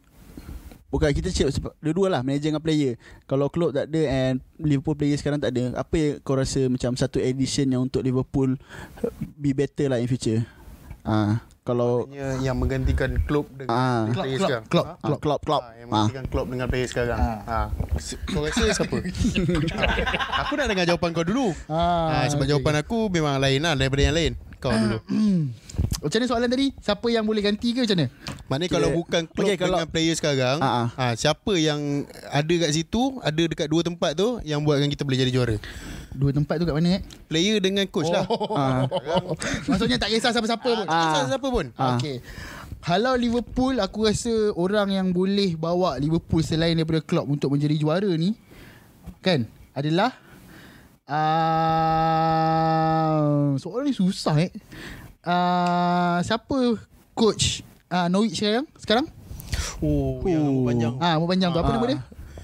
[SPEAKER 1] Bukan kita cakap sebab Dua-dua lah Manager dengan player. Kalau club tak ada And Liverpool player sekarang tak ada Apa yang kau rasa Macam satu edition Yang untuk Liverpool Be better lah in future Ah, kalau
[SPEAKER 2] Maknanya yang menggantikan Klopp dengan
[SPEAKER 1] Ah.
[SPEAKER 2] dengan
[SPEAKER 3] Klopp,
[SPEAKER 2] player
[SPEAKER 3] Klopp,
[SPEAKER 2] sekarang.
[SPEAKER 3] Klopp,
[SPEAKER 2] Ha?
[SPEAKER 1] Klopp, Klopp, Klopp.
[SPEAKER 2] Ah, yang
[SPEAKER 1] Ah.
[SPEAKER 2] menggantikan Klopp dengan player sekarang. Ha. Kau rasa siapa? Ah. Aku nak dengar jawapan kau dulu.
[SPEAKER 3] Ah,
[SPEAKER 2] Ah, sebab
[SPEAKER 3] okay.
[SPEAKER 2] jawapan aku memang lain lah daripada yang lain. Kau dulu.
[SPEAKER 3] Macam mana soalan tadi? Siapa yang boleh ganti ke macam mana?
[SPEAKER 2] Maknanya kalau
[SPEAKER 1] Okay.
[SPEAKER 2] bukan Klopp
[SPEAKER 1] Okay, kalau-
[SPEAKER 2] dengan player sekarang,
[SPEAKER 1] Ah, ah.
[SPEAKER 2] ah, siapa yang ada kat situ, ada dekat dua tempat tu yang buatkan kita boleh jadi juara?
[SPEAKER 3] Dua tempat tu kat mana eh?
[SPEAKER 2] Player dengan coach lah.
[SPEAKER 1] ah,
[SPEAKER 3] Maksudnya tak kisah siapa-siapa pun.
[SPEAKER 2] Tak kisah siapa pun.
[SPEAKER 1] Ah.
[SPEAKER 3] Okay. Kalau Liverpool aku rasa orang yang boleh bawa Liverpool selain daripada Klopp untuk menjadi juara ni kan adalah uh, soalan ni susah eh. Uh, siapa coach uh, Norwich sekarang? Sekarang?
[SPEAKER 2] Oh, yang rambut panjang.
[SPEAKER 3] Ah, panjang tu apa
[SPEAKER 1] ah.
[SPEAKER 3] nama dia?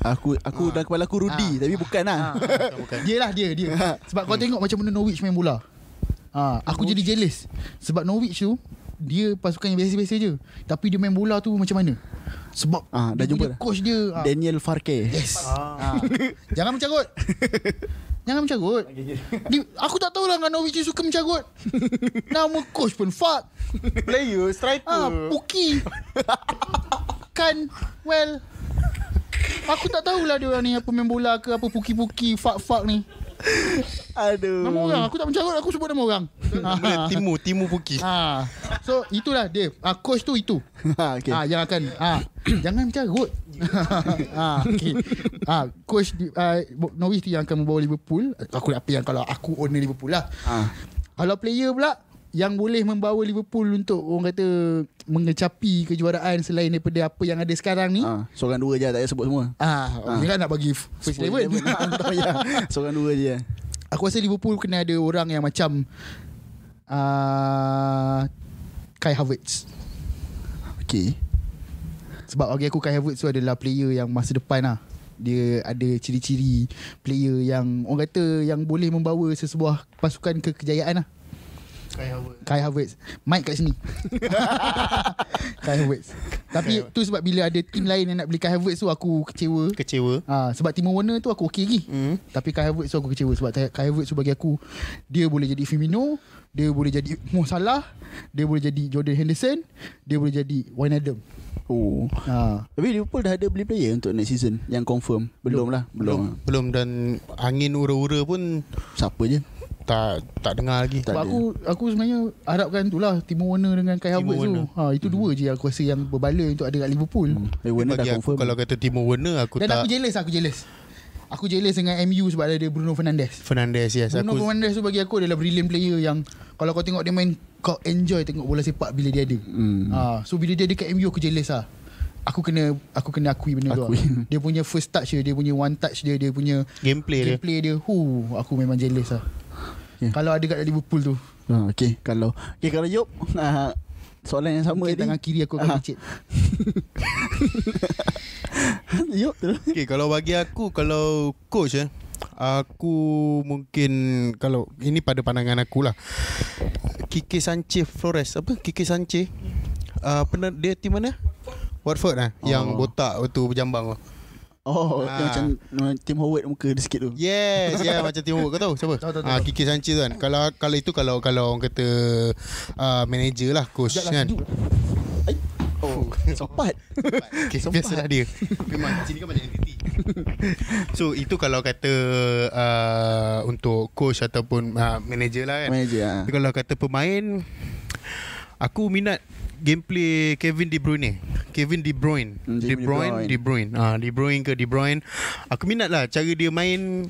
[SPEAKER 1] Aku aku dalam kepala aku Rudy tapi bukan lah.
[SPEAKER 2] Bukan, bukan.
[SPEAKER 3] Dia lah dia dia. Sebab kau tengok macam mana Norwich main bola. Ha, aku jadi jealous. Sebab Norwich tu dia pasukan yang biasa-biasa je. Tapi dia main bola tu macam mana? Sebab
[SPEAKER 1] Ah, dah
[SPEAKER 3] dia
[SPEAKER 1] jumpa dah.
[SPEAKER 3] coach dia.
[SPEAKER 1] Daniel Farke.
[SPEAKER 3] Yes. Ha. Jangan mencarut. Jangan mencarut. Di, aku tak tahulah dengan Norwich suka mencarut. Nama coach pun fuck.
[SPEAKER 2] Player, striker.
[SPEAKER 3] Ah, Puki. kan well Aku tak tahulah dia orang ni apa main bola ke apa puki-puki fuck-fuck ni.
[SPEAKER 1] Aduh.
[SPEAKER 3] Nama orang aku tak mencarut aku sebut nama orang.
[SPEAKER 2] Boleh Timu, Timu Puki.
[SPEAKER 3] Ha. So itulah dia. Ah coach tu itu.
[SPEAKER 1] Ha, okay.
[SPEAKER 3] Ah yang akan ah jangan mencarut. ah okey. Ah coach di- ah, Norwich tu yang akan membawa Liverpool. Aku apa yang kalau aku owner Liverpool lah.
[SPEAKER 1] Ah.
[SPEAKER 3] Kalau player pula yang boleh membawa Liverpool untuk orang kata mengecapi kejuaraan selain daripada apa yang ada sekarang ni.
[SPEAKER 1] Ah, seorang dua je tak payah sebut semua.
[SPEAKER 3] Ah, ah. dia kan nak bagi first eleven.
[SPEAKER 1] Tak payah. Seorang dua je.
[SPEAKER 3] Aku rasa Liverpool kena ada orang yang macam uh, Kai Havertz.
[SPEAKER 1] Okay.
[SPEAKER 3] Sebab bagi aku Kai Havertz tu adalah player yang masa depan lah. Dia ada ciri-ciri player yang orang kata yang boleh membawa sesebuah pasukan ke kejayaan lah. Kai Havertz. Mike kat sini. Kai Havertz. Tapi tu sebab bila ada tim lain yang nak beli Kai Havertz tu aku kecewa.
[SPEAKER 2] Kecewa.
[SPEAKER 3] Ha, sebab Timo Werner tu aku okey lagi.
[SPEAKER 2] Hmm.
[SPEAKER 3] Tapi Kai Havertz tu aku kecewa sebab Kai Havertz tu bagi aku dia boleh jadi Firmino, dia boleh jadi Mo Salah, dia boleh jadi Jordan Henderson, dia boleh jadi Wijnaldum.
[SPEAKER 1] Oh.
[SPEAKER 3] Ha.
[SPEAKER 1] Tapi Liverpool dah ada beli player untuk next season yang confirm. Belum, lah. Belum.
[SPEAKER 2] Belum dan angin ura-ura pun
[SPEAKER 1] Siapa je?
[SPEAKER 2] Tak tak dengar lagi.
[SPEAKER 1] Tak
[SPEAKER 3] aku aku sebenarnya harapkan tu lah Timo Werner dengan Kai Havertz tu. Ha, itu dua je yang aku rasa yang berbala untuk ada kat Liverpool.
[SPEAKER 1] Hmm. Eh, Werner dah
[SPEAKER 2] aku
[SPEAKER 1] confirm.
[SPEAKER 2] kalau kata Timo Werner aku
[SPEAKER 3] Dan
[SPEAKER 2] tak
[SPEAKER 3] aku jealous aku jealous. Aku jealous dengan MU sebab ada Bruno Fernandes.
[SPEAKER 2] Fernandes yes
[SPEAKER 3] Bruno
[SPEAKER 2] aku
[SPEAKER 3] Fernandes tu bagi aku adalah brilliant player yang kalau kau tengok dia main kau enjoy tengok bola sepak bila dia ada.
[SPEAKER 1] Hmm.
[SPEAKER 3] Ha, so bila dia ada kat MU aku jealous lah. Aku kena aku kena akui benda tu.
[SPEAKER 1] Akui.
[SPEAKER 3] lah. Dia punya first touch dia, dia punya one touch dia, dia punya
[SPEAKER 2] gameplay dia.
[SPEAKER 3] gameplay dia. Hu, aku memang jealous lah.
[SPEAKER 1] Ya.
[SPEAKER 3] Kalau ada kat Liverpool tu,
[SPEAKER 1] Ha, okay. Kalau okay, kalau Yop ah, soalan yang sama
[SPEAKER 3] mungkin
[SPEAKER 1] tadi.
[SPEAKER 3] tangan kiri aku akan
[SPEAKER 1] Ah.
[SPEAKER 3] lecet.
[SPEAKER 1] Yop terus.
[SPEAKER 2] Okay, kalau bagi aku kalau coach eh aku mungkin kalau ini pada pandangan aku lah. Kike Sanchez Flores apa? Kike Sanchez uh, pernah dia tim mana? Watford lah oh. yang
[SPEAKER 1] Oh.
[SPEAKER 2] botak waktu berjambang tu.
[SPEAKER 1] Oh, dia macam Tim Howard muka dia sikit tu.
[SPEAKER 2] Yes, ya yeah, macam timur kau tahu siapa?
[SPEAKER 3] Tahu, tahu, tahu.
[SPEAKER 2] Ah Kike Sanchez tu kan. Kalau kalau itu kalau kalau orang kata uh, manager lah coach
[SPEAKER 3] Sekejap lah,
[SPEAKER 2] kan.
[SPEAKER 3] sejuk.
[SPEAKER 2] Oh,
[SPEAKER 1] Sempat.
[SPEAKER 2] Okay, biasalah dia Memang sini kan banyak entiti So itu kalau kata uh, Untuk coach ataupun uh, Manager lah kan
[SPEAKER 1] Manager.
[SPEAKER 2] Tapi kalau kata pemain Aku minat Gameplay Kevin De Bruyne. Kevin De Bruyne.
[SPEAKER 1] Hmm,
[SPEAKER 2] De Bruyne. De Bruyne. Ah, De Bruyne ke De Bruyne. Aku minat lah Cara dia main.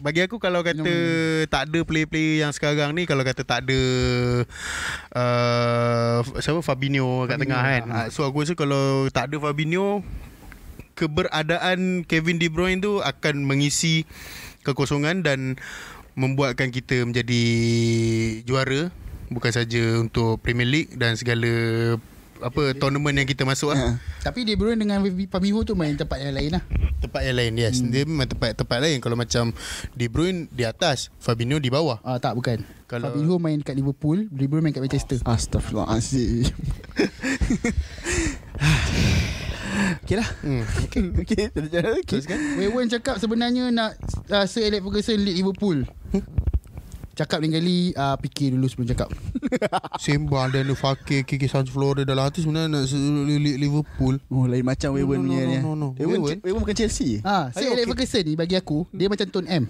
[SPEAKER 2] Bagi aku kalau kata tak ada player-player yang sekarang ni kalau kata tak ada uh, siapa? Fabinho kat
[SPEAKER 3] Fabinho,
[SPEAKER 2] tengah kan. Uh, so aku rasa kalau tak ada Fabinho keberadaan Kevin De Bruyne tu akan mengisi kekosongan dan membuatkan kita menjadi juara bukan saja untuk Premier League dan segala apa tournament yang kita masuk lah.
[SPEAKER 1] Ha.
[SPEAKER 3] Tapi De Bruyne dengan Fabinho tu main tempat yang lain lah.
[SPEAKER 2] Tempat yang lain yes. Hmm. Dia memang tempat tempat lain kalau macam De Bruyne di atas, Fabinho di bawah.
[SPEAKER 3] Ah tak bukan.
[SPEAKER 2] Kalau-
[SPEAKER 3] Fabinho main kat Liverpool, De Bruyne main kat Manchester.
[SPEAKER 1] Astaghfirullahalazim. okay lah.
[SPEAKER 2] Hmm.
[SPEAKER 1] Okay. okay. Okay.
[SPEAKER 2] Teruskan.
[SPEAKER 3] Wayne cakap sebenarnya nak uh, Sir Alex Ferguson lead Liverpool. Cakap lain kali uh, Fikir dulu sebelum cakap
[SPEAKER 2] Sembang dan Fakir Kiki Sans Flora Dalam hati sebenarnya Nak li- Liverpool
[SPEAKER 1] Oh lain macam Wayburn
[SPEAKER 2] no,
[SPEAKER 1] punya
[SPEAKER 2] no,
[SPEAKER 1] ni.
[SPEAKER 2] no, no.
[SPEAKER 1] Wayburn bukan Chelsea.
[SPEAKER 3] ha, Sir Alex
[SPEAKER 2] okay.
[SPEAKER 3] Ferguson ni Bagi aku Dia macam Tone M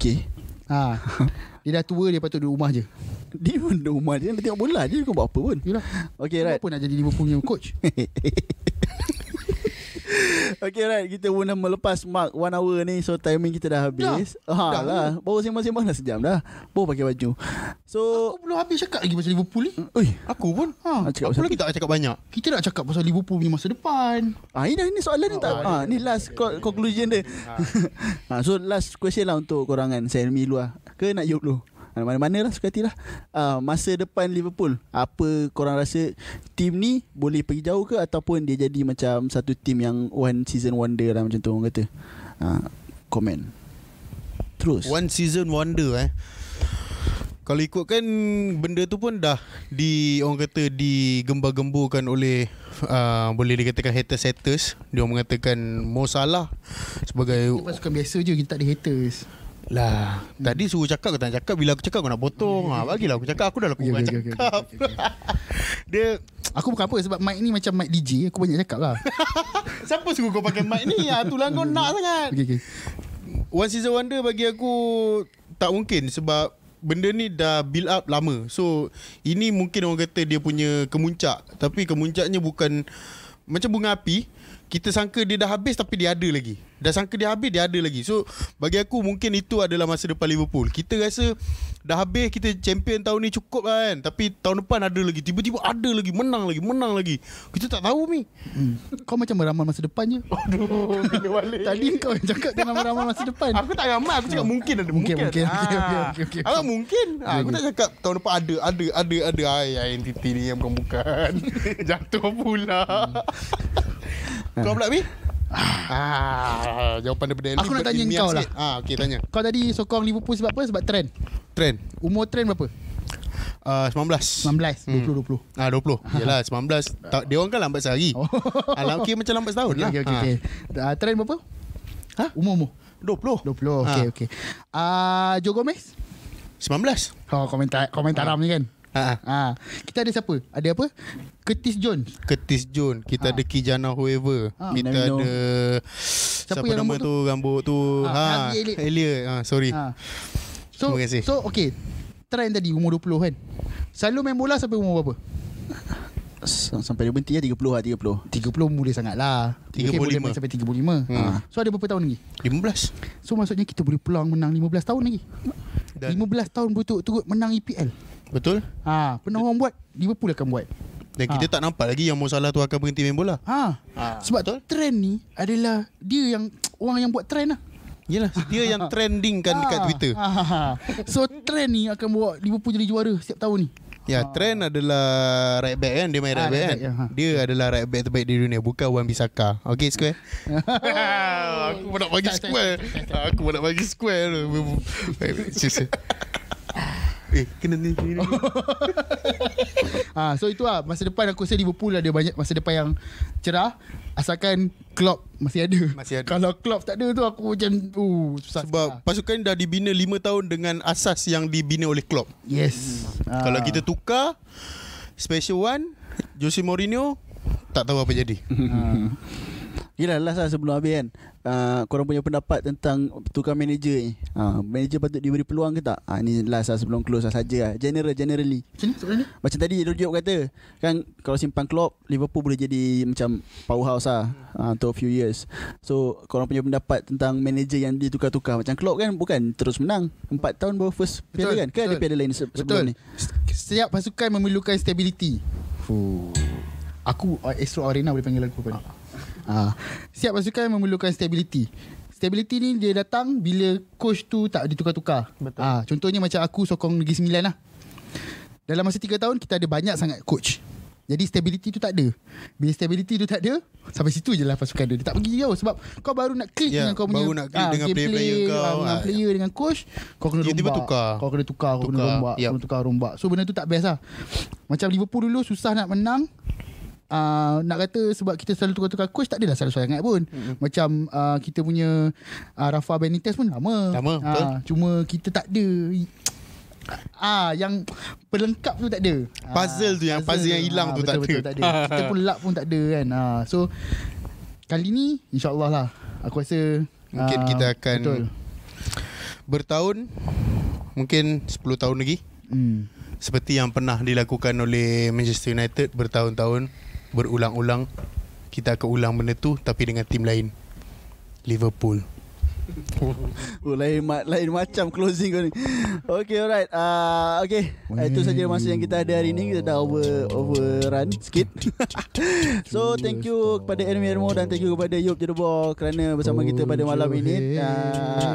[SPEAKER 1] Okay.
[SPEAKER 3] ha. Dia dah tua Dia patut duduk rumah je
[SPEAKER 1] Dia pun duduk rumah dia Dia tengok bola Dia bukan buat apa pun
[SPEAKER 3] Yelah
[SPEAKER 1] Okay right
[SPEAKER 3] Apa nak jadi Liverpool punya coach
[SPEAKER 1] Okay right Kita pun melepas Mark one hour ni So timing kita dah habis dah. Ha
[SPEAKER 3] Dah.
[SPEAKER 1] lah Baru sembang-sembang dah sejam dah Baru pakai baju So
[SPEAKER 3] Aku belum habis cakap lagi Pasal Liverpool ni
[SPEAKER 1] Ui
[SPEAKER 2] Aku pun
[SPEAKER 3] ha.
[SPEAKER 1] Cakap
[SPEAKER 2] Aku
[SPEAKER 1] pasal
[SPEAKER 2] lagi tak nak cakap banyak
[SPEAKER 3] Kita nak cakap pasal Liverpool punya masa depan
[SPEAKER 1] Ah ini dah ni soalan ni tak. Ah ni last co- conclusion dia. ah so last question lah untuk korangan Selmi dulu lah. Ke nak Yop dulu? Mana-mana lah suka hati lah ah, Masa depan Liverpool Apa korang rasa Tim ni Boleh pergi jauh ke Ataupun dia jadi macam Satu tim yang One season wonder lah Macam tu orang kata? Comment. Terus.
[SPEAKER 2] One season wonder eh. Kalau ikutkan benda tu pun dah di orang kata digembar-gemburkan oleh uh, boleh dikatakan haters-haters. Dia orang mengatakan Mo Salah sebagai
[SPEAKER 3] Kita pasukan biasa je Kita tak ada haters
[SPEAKER 2] lah. Tadi suruh cakap kau tak cakap. Bila aku cakap kau nak potong. Ha bagilah aku cakap. Aku dah lakukan
[SPEAKER 3] Okay, okay, okay,
[SPEAKER 2] cakap. dia
[SPEAKER 3] Aku bukan apa Sebab mic ni macam mic DJ Aku banyak cakap lah.
[SPEAKER 2] Siapa suruh kau pakai mic ni? Ah tulang kau nak sangat.
[SPEAKER 3] Okay okay
[SPEAKER 2] One Season Wonder bagi aku tak mungkin sebab benda ni dah build up lama. So ini mungkin orang kata dia punya kemuncak. Tapi kemuncaknya bukan macam bunga api. Kita sangka dia dah habis tapi dia ada lagi. Dah sangka dia habis dia ada lagi. So bagi aku mungkin itu adalah masa depan Liverpool. Kita rasa dah habis kita champion tahun ni cukup lah kan. Tapi tahun depan ada lagi. Tiba-tiba ada lagi. Menang lagi. Menang lagi. Kita tak tahu ni.
[SPEAKER 3] hmm. Kau macam meramal masa depan je
[SPEAKER 2] Aduh. Balik.
[SPEAKER 3] Tadi kau yang cakap Jangan meramal masa depan
[SPEAKER 2] Aku tak ramai Aku cakap mungkin ada
[SPEAKER 3] Mungkin, mungkin, okey, okey, okey, okey.
[SPEAKER 2] Ah, mungkin ah, Aku tak cakap Tahun depan ada Ada Ada Ada Ay, entiti ni yang bukan-bukan Jatuh pula Kau pula Mi? Ah, jawapan daripada
[SPEAKER 3] Aku nak tanya kau lah.
[SPEAKER 2] Ah, okey tanya.
[SPEAKER 3] Kau tadi sokong Liverpool sebab apa? Sebab trend
[SPEAKER 2] Trend.
[SPEAKER 3] Umur trend berapa?
[SPEAKER 2] Uh, 19.
[SPEAKER 3] 19 20 20
[SPEAKER 2] Ah 20. Yalah 19. Ta- dia orang kan lambat sehari.
[SPEAKER 3] Oh.
[SPEAKER 2] Ah, lam- kira macam lambat setahun
[SPEAKER 3] Okay,
[SPEAKER 2] lah.
[SPEAKER 3] okay, okay, okay. Uh, trend berapa?
[SPEAKER 2] Ha?
[SPEAKER 3] Umur umur
[SPEAKER 2] 20.
[SPEAKER 3] 20 Okay okay uh, Joe Gomez
[SPEAKER 2] 19.
[SPEAKER 3] Oh komentar komentar
[SPEAKER 2] Ah.
[SPEAKER 3] Ram ni kan
[SPEAKER 2] Ah, ah.
[SPEAKER 3] Ah, kita ada siapa? Ada apa? Curtis Jones.
[SPEAKER 2] Curtis Jones Kita
[SPEAKER 3] Ah.
[SPEAKER 2] ada Kijana Whoever
[SPEAKER 3] Ah.
[SPEAKER 2] Kita
[SPEAKER 1] Minamino.
[SPEAKER 2] ada Siapa,
[SPEAKER 3] yang
[SPEAKER 2] nama
[SPEAKER 3] rambut
[SPEAKER 2] tu Rambut tu ha,
[SPEAKER 3] Harvey Elliott.
[SPEAKER 2] Elliot ha, Sorry
[SPEAKER 3] Ha. So
[SPEAKER 2] Terima kasih.
[SPEAKER 3] so okay. Trend tadi umur 20 kan. Selalu main bola sampai umur berapa?
[SPEAKER 1] Sampai dia berhenti lah 30 lah 30
[SPEAKER 3] 30 muda sangat lah. Mungkin
[SPEAKER 2] 35.
[SPEAKER 3] boleh main sampai 35.
[SPEAKER 2] Hmm.
[SPEAKER 3] Ha. So ada berapa tahun lagi?
[SPEAKER 2] 15
[SPEAKER 3] So maksudnya kita boleh peluang menang 15 tahun lagi.
[SPEAKER 2] Dan
[SPEAKER 3] 15 tahun berturut-turut menang EPL.
[SPEAKER 2] Betul
[SPEAKER 3] Ha, pernah orang buat, Liverpool akan buat.
[SPEAKER 2] Dan kita tak nampak lagi Yang Mo Salah tu akan berhenti main bola
[SPEAKER 3] Ha.
[SPEAKER 2] Ah,
[SPEAKER 3] Sebab
[SPEAKER 2] betul.
[SPEAKER 3] trend ni adalah dia yang orang yang buat trend lah.
[SPEAKER 2] Yelah Dia yang trending kan Dekat
[SPEAKER 3] Ah,
[SPEAKER 2] Twitter
[SPEAKER 3] ah, ah. So trend ni akan bawa Liverpool jadi juara setiap tahun ni.
[SPEAKER 2] Ya trend adalah Right back kan Dia main
[SPEAKER 3] Ah,
[SPEAKER 2] right back
[SPEAKER 3] right
[SPEAKER 2] kan
[SPEAKER 3] back, ya, ha.
[SPEAKER 2] Dia adalah right back terbaik di dunia Bukan Wan Bisaka Okay square Aku pun nak bagi square Aku pun nak bagi square tu. Eh kena ni, ni, ni.
[SPEAKER 3] Ha, so itu lah Masa depan aku rasa Liverpool ada banyak Masa depan yang cerah Asalkan Klopp masih ada
[SPEAKER 2] Masih ada.
[SPEAKER 3] Kalau Klopp tak ada tu Aku macam uh, Susah
[SPEAKER 2] Sebab
[SPEAKER 3] sikit lah.
[SPEAKER 2] pasukan dah dibina 5 tahun Dengan asas yang dibina oleh Klopp
[SPEAKER 3] Yes ha.
[SPEAKER 2] Kalau kita tukar Special One Jose Mourinho Tak tahu apa jadi
[SPEAKER 1] Yelah last lah sebelum habis kan uh, Korang punya pendapat tentang Tukar manager ni. Uh, Manager patut diberi peluang ke tak? Uh, Ni last lah sebelum close lah saja lah. General generally.
[SPEAKER 3] Macam
[SPEAKER 1] Macam tadi Job kata Kan kalau simpan Klopp Liverpool boleh jadi Macam powerhouse lah. Uh, Untuk a few years. So korang punya pendapat Tentang manager yang ditukar-tukar. Macam Klopp kan Bukan terus menang. 4 tahun baru first piala
[SPEAKER 3] Betul,
[SPEAKER 1] kan? Kan ada
[SPEAKER 3] betul.
[SPEAKER 1] piala lain se- sebelum
[SPEAKER 3] Betul.
[SPEAKER 1] ni?
[SPEAKER 3] Setiap pasukan memerlukan stability. Fuh. Aku uh, Astro Arena boleh panggil aku kan ha. Setiap pasukan memerlukan stability. Stability ni dia datang Bila coach tu tak ditukar-tukar.
[SPEAKER 2] Betul.
[SPEAKER 3] ha. Contohnya macam aku sokong Negeri Sembilan lah. Dalam masa 3 tahun Kita ada banyak sangat coach. Jadi stability tu tak ada. Bila stability tu tak ada Sampai situ je lah pasukan dia. Dia tak pergi jauh Sebab kau baru nak klik
[SPEAKER 2] Ya,
[SPEAKER 3] dengan kau punya
[SPEAKER 2] baru nak klik
[SPEAKER 3] ah,
[SPEAKER 2] dengan
[SPEAKER 3] gameplay,
[SPEAKER 2] player-player kau,
[SPEAKER 3] ah, Dengan
[SPEAKER 2] ah,
[SPEAKER 3] player dengan coach Kau kena rombak.
[SPEAKER 2] tukar.
[SPEAKER 3] Kau kena tukar Kau kena
[SPEAKER 2] Tukar,
[SPEAKER 3] rombak
[SPEAKER 2] yep.
[SPEAKER 3] Kau kena tukar rombak. So benda tu tak best lah. Macam Liverpool dulu Susah nak menang Uh, nak kata sebab kita selalu tukar-tukar coach tak adalah selalu sangat pun. Mm-hmm. Macam uh, kita punya uh, Rafa Benitez pun lama.
[SPEAKER 2] Lama,
[SPEAKER 3] Ah,
[SPEAKER 2] betul.
[SPEAKER 3] Cuma kita tak ada Ah, yang pelengkap tu tak ada.
[SPEAKER 2] Puzzle tu yang- puzzle yang hilang tu tak
[SPEAKER 3] betul,
[SPEAKER 2] ada.
[SPEAKER 3] Betul, tak ada. Kita pun lap pun tak ada kan. Ah, so kali ni insya-Allah lah. Aku rasa
[SPEAKER 2] Mungkin
[SPEAKER 3] ah,
[SPEAKER 2] kita akan
[SPEAKER 3] betul.
[SPEAKER 2] bertahun mungkin 10 tahun lagi
[SPEAKER 3] Hmm.
[SPEAKER 2] seperti yang pernah dilakukan oleh Manchester United bertahun-tahun berulang-ulang kita akan ulang benda tu tapi dengan tim lain. Liverpool
[SPEAKER 1] Oh, lain lain macam closing kau ni. Okay, alright. Uh, okay, uh, itu saja masa yang kita ada hari ni. Kita dah over overrun sikit. so, thank you kepada Ermi Ermo dan thank you kepada Yop Jedebo kerana bersama kita pada malam ini. Uh,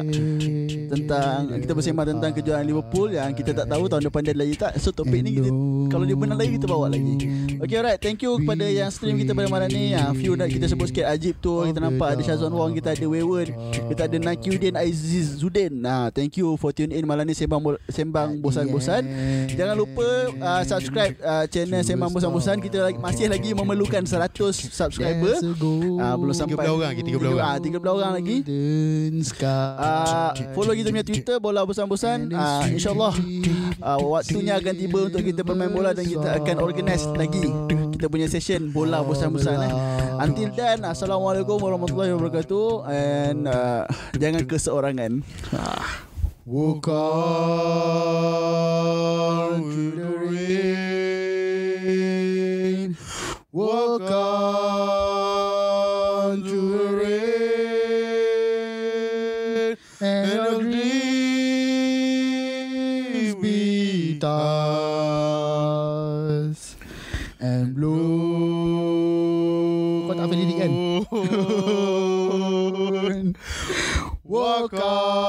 [SPEAKER 1] tentang kita bersembang tentang kejuaraan Liverpool yang kita tak tahu tahun depan dia lagi tak. So topik ni kita kalau dia menang lagi kita bawa lagi. Okay alright, thank you kepada yang stream kita pada malam ni. Yang few dah kita sebut sikit Ajib tu, kita nampak ada Shazwan Wong, kita ada Wayward, kita ada Nakiuddin Aziz Zudin. Nah, thank you for tune in malam ni sembang Bo- sembang bosan-bosan. Jangan lupa uh, subscribe uh, channel sembang bosan-bosan. Kita lagi, masih lagi memerlukan 100 subscriber. Ah belum sampai
[SPEAKER 2] 13 orang lagi, 13 orang.
[SPEAKER 1] Ah 13 orang lagi. Ah follow kita punya Twitter bola bosan-bosan. Ah insyaallah ah, waktunya akan tiba untuk kita bermain bola dan kita akan organize lagi kita punya session bola bosan-bosan eh. Until then assalamualaikum warahmatullahi wabarakatuh and uh, jangan keseorangan.
[SPEAKER 3] Walk on through the rain. Walk on Walk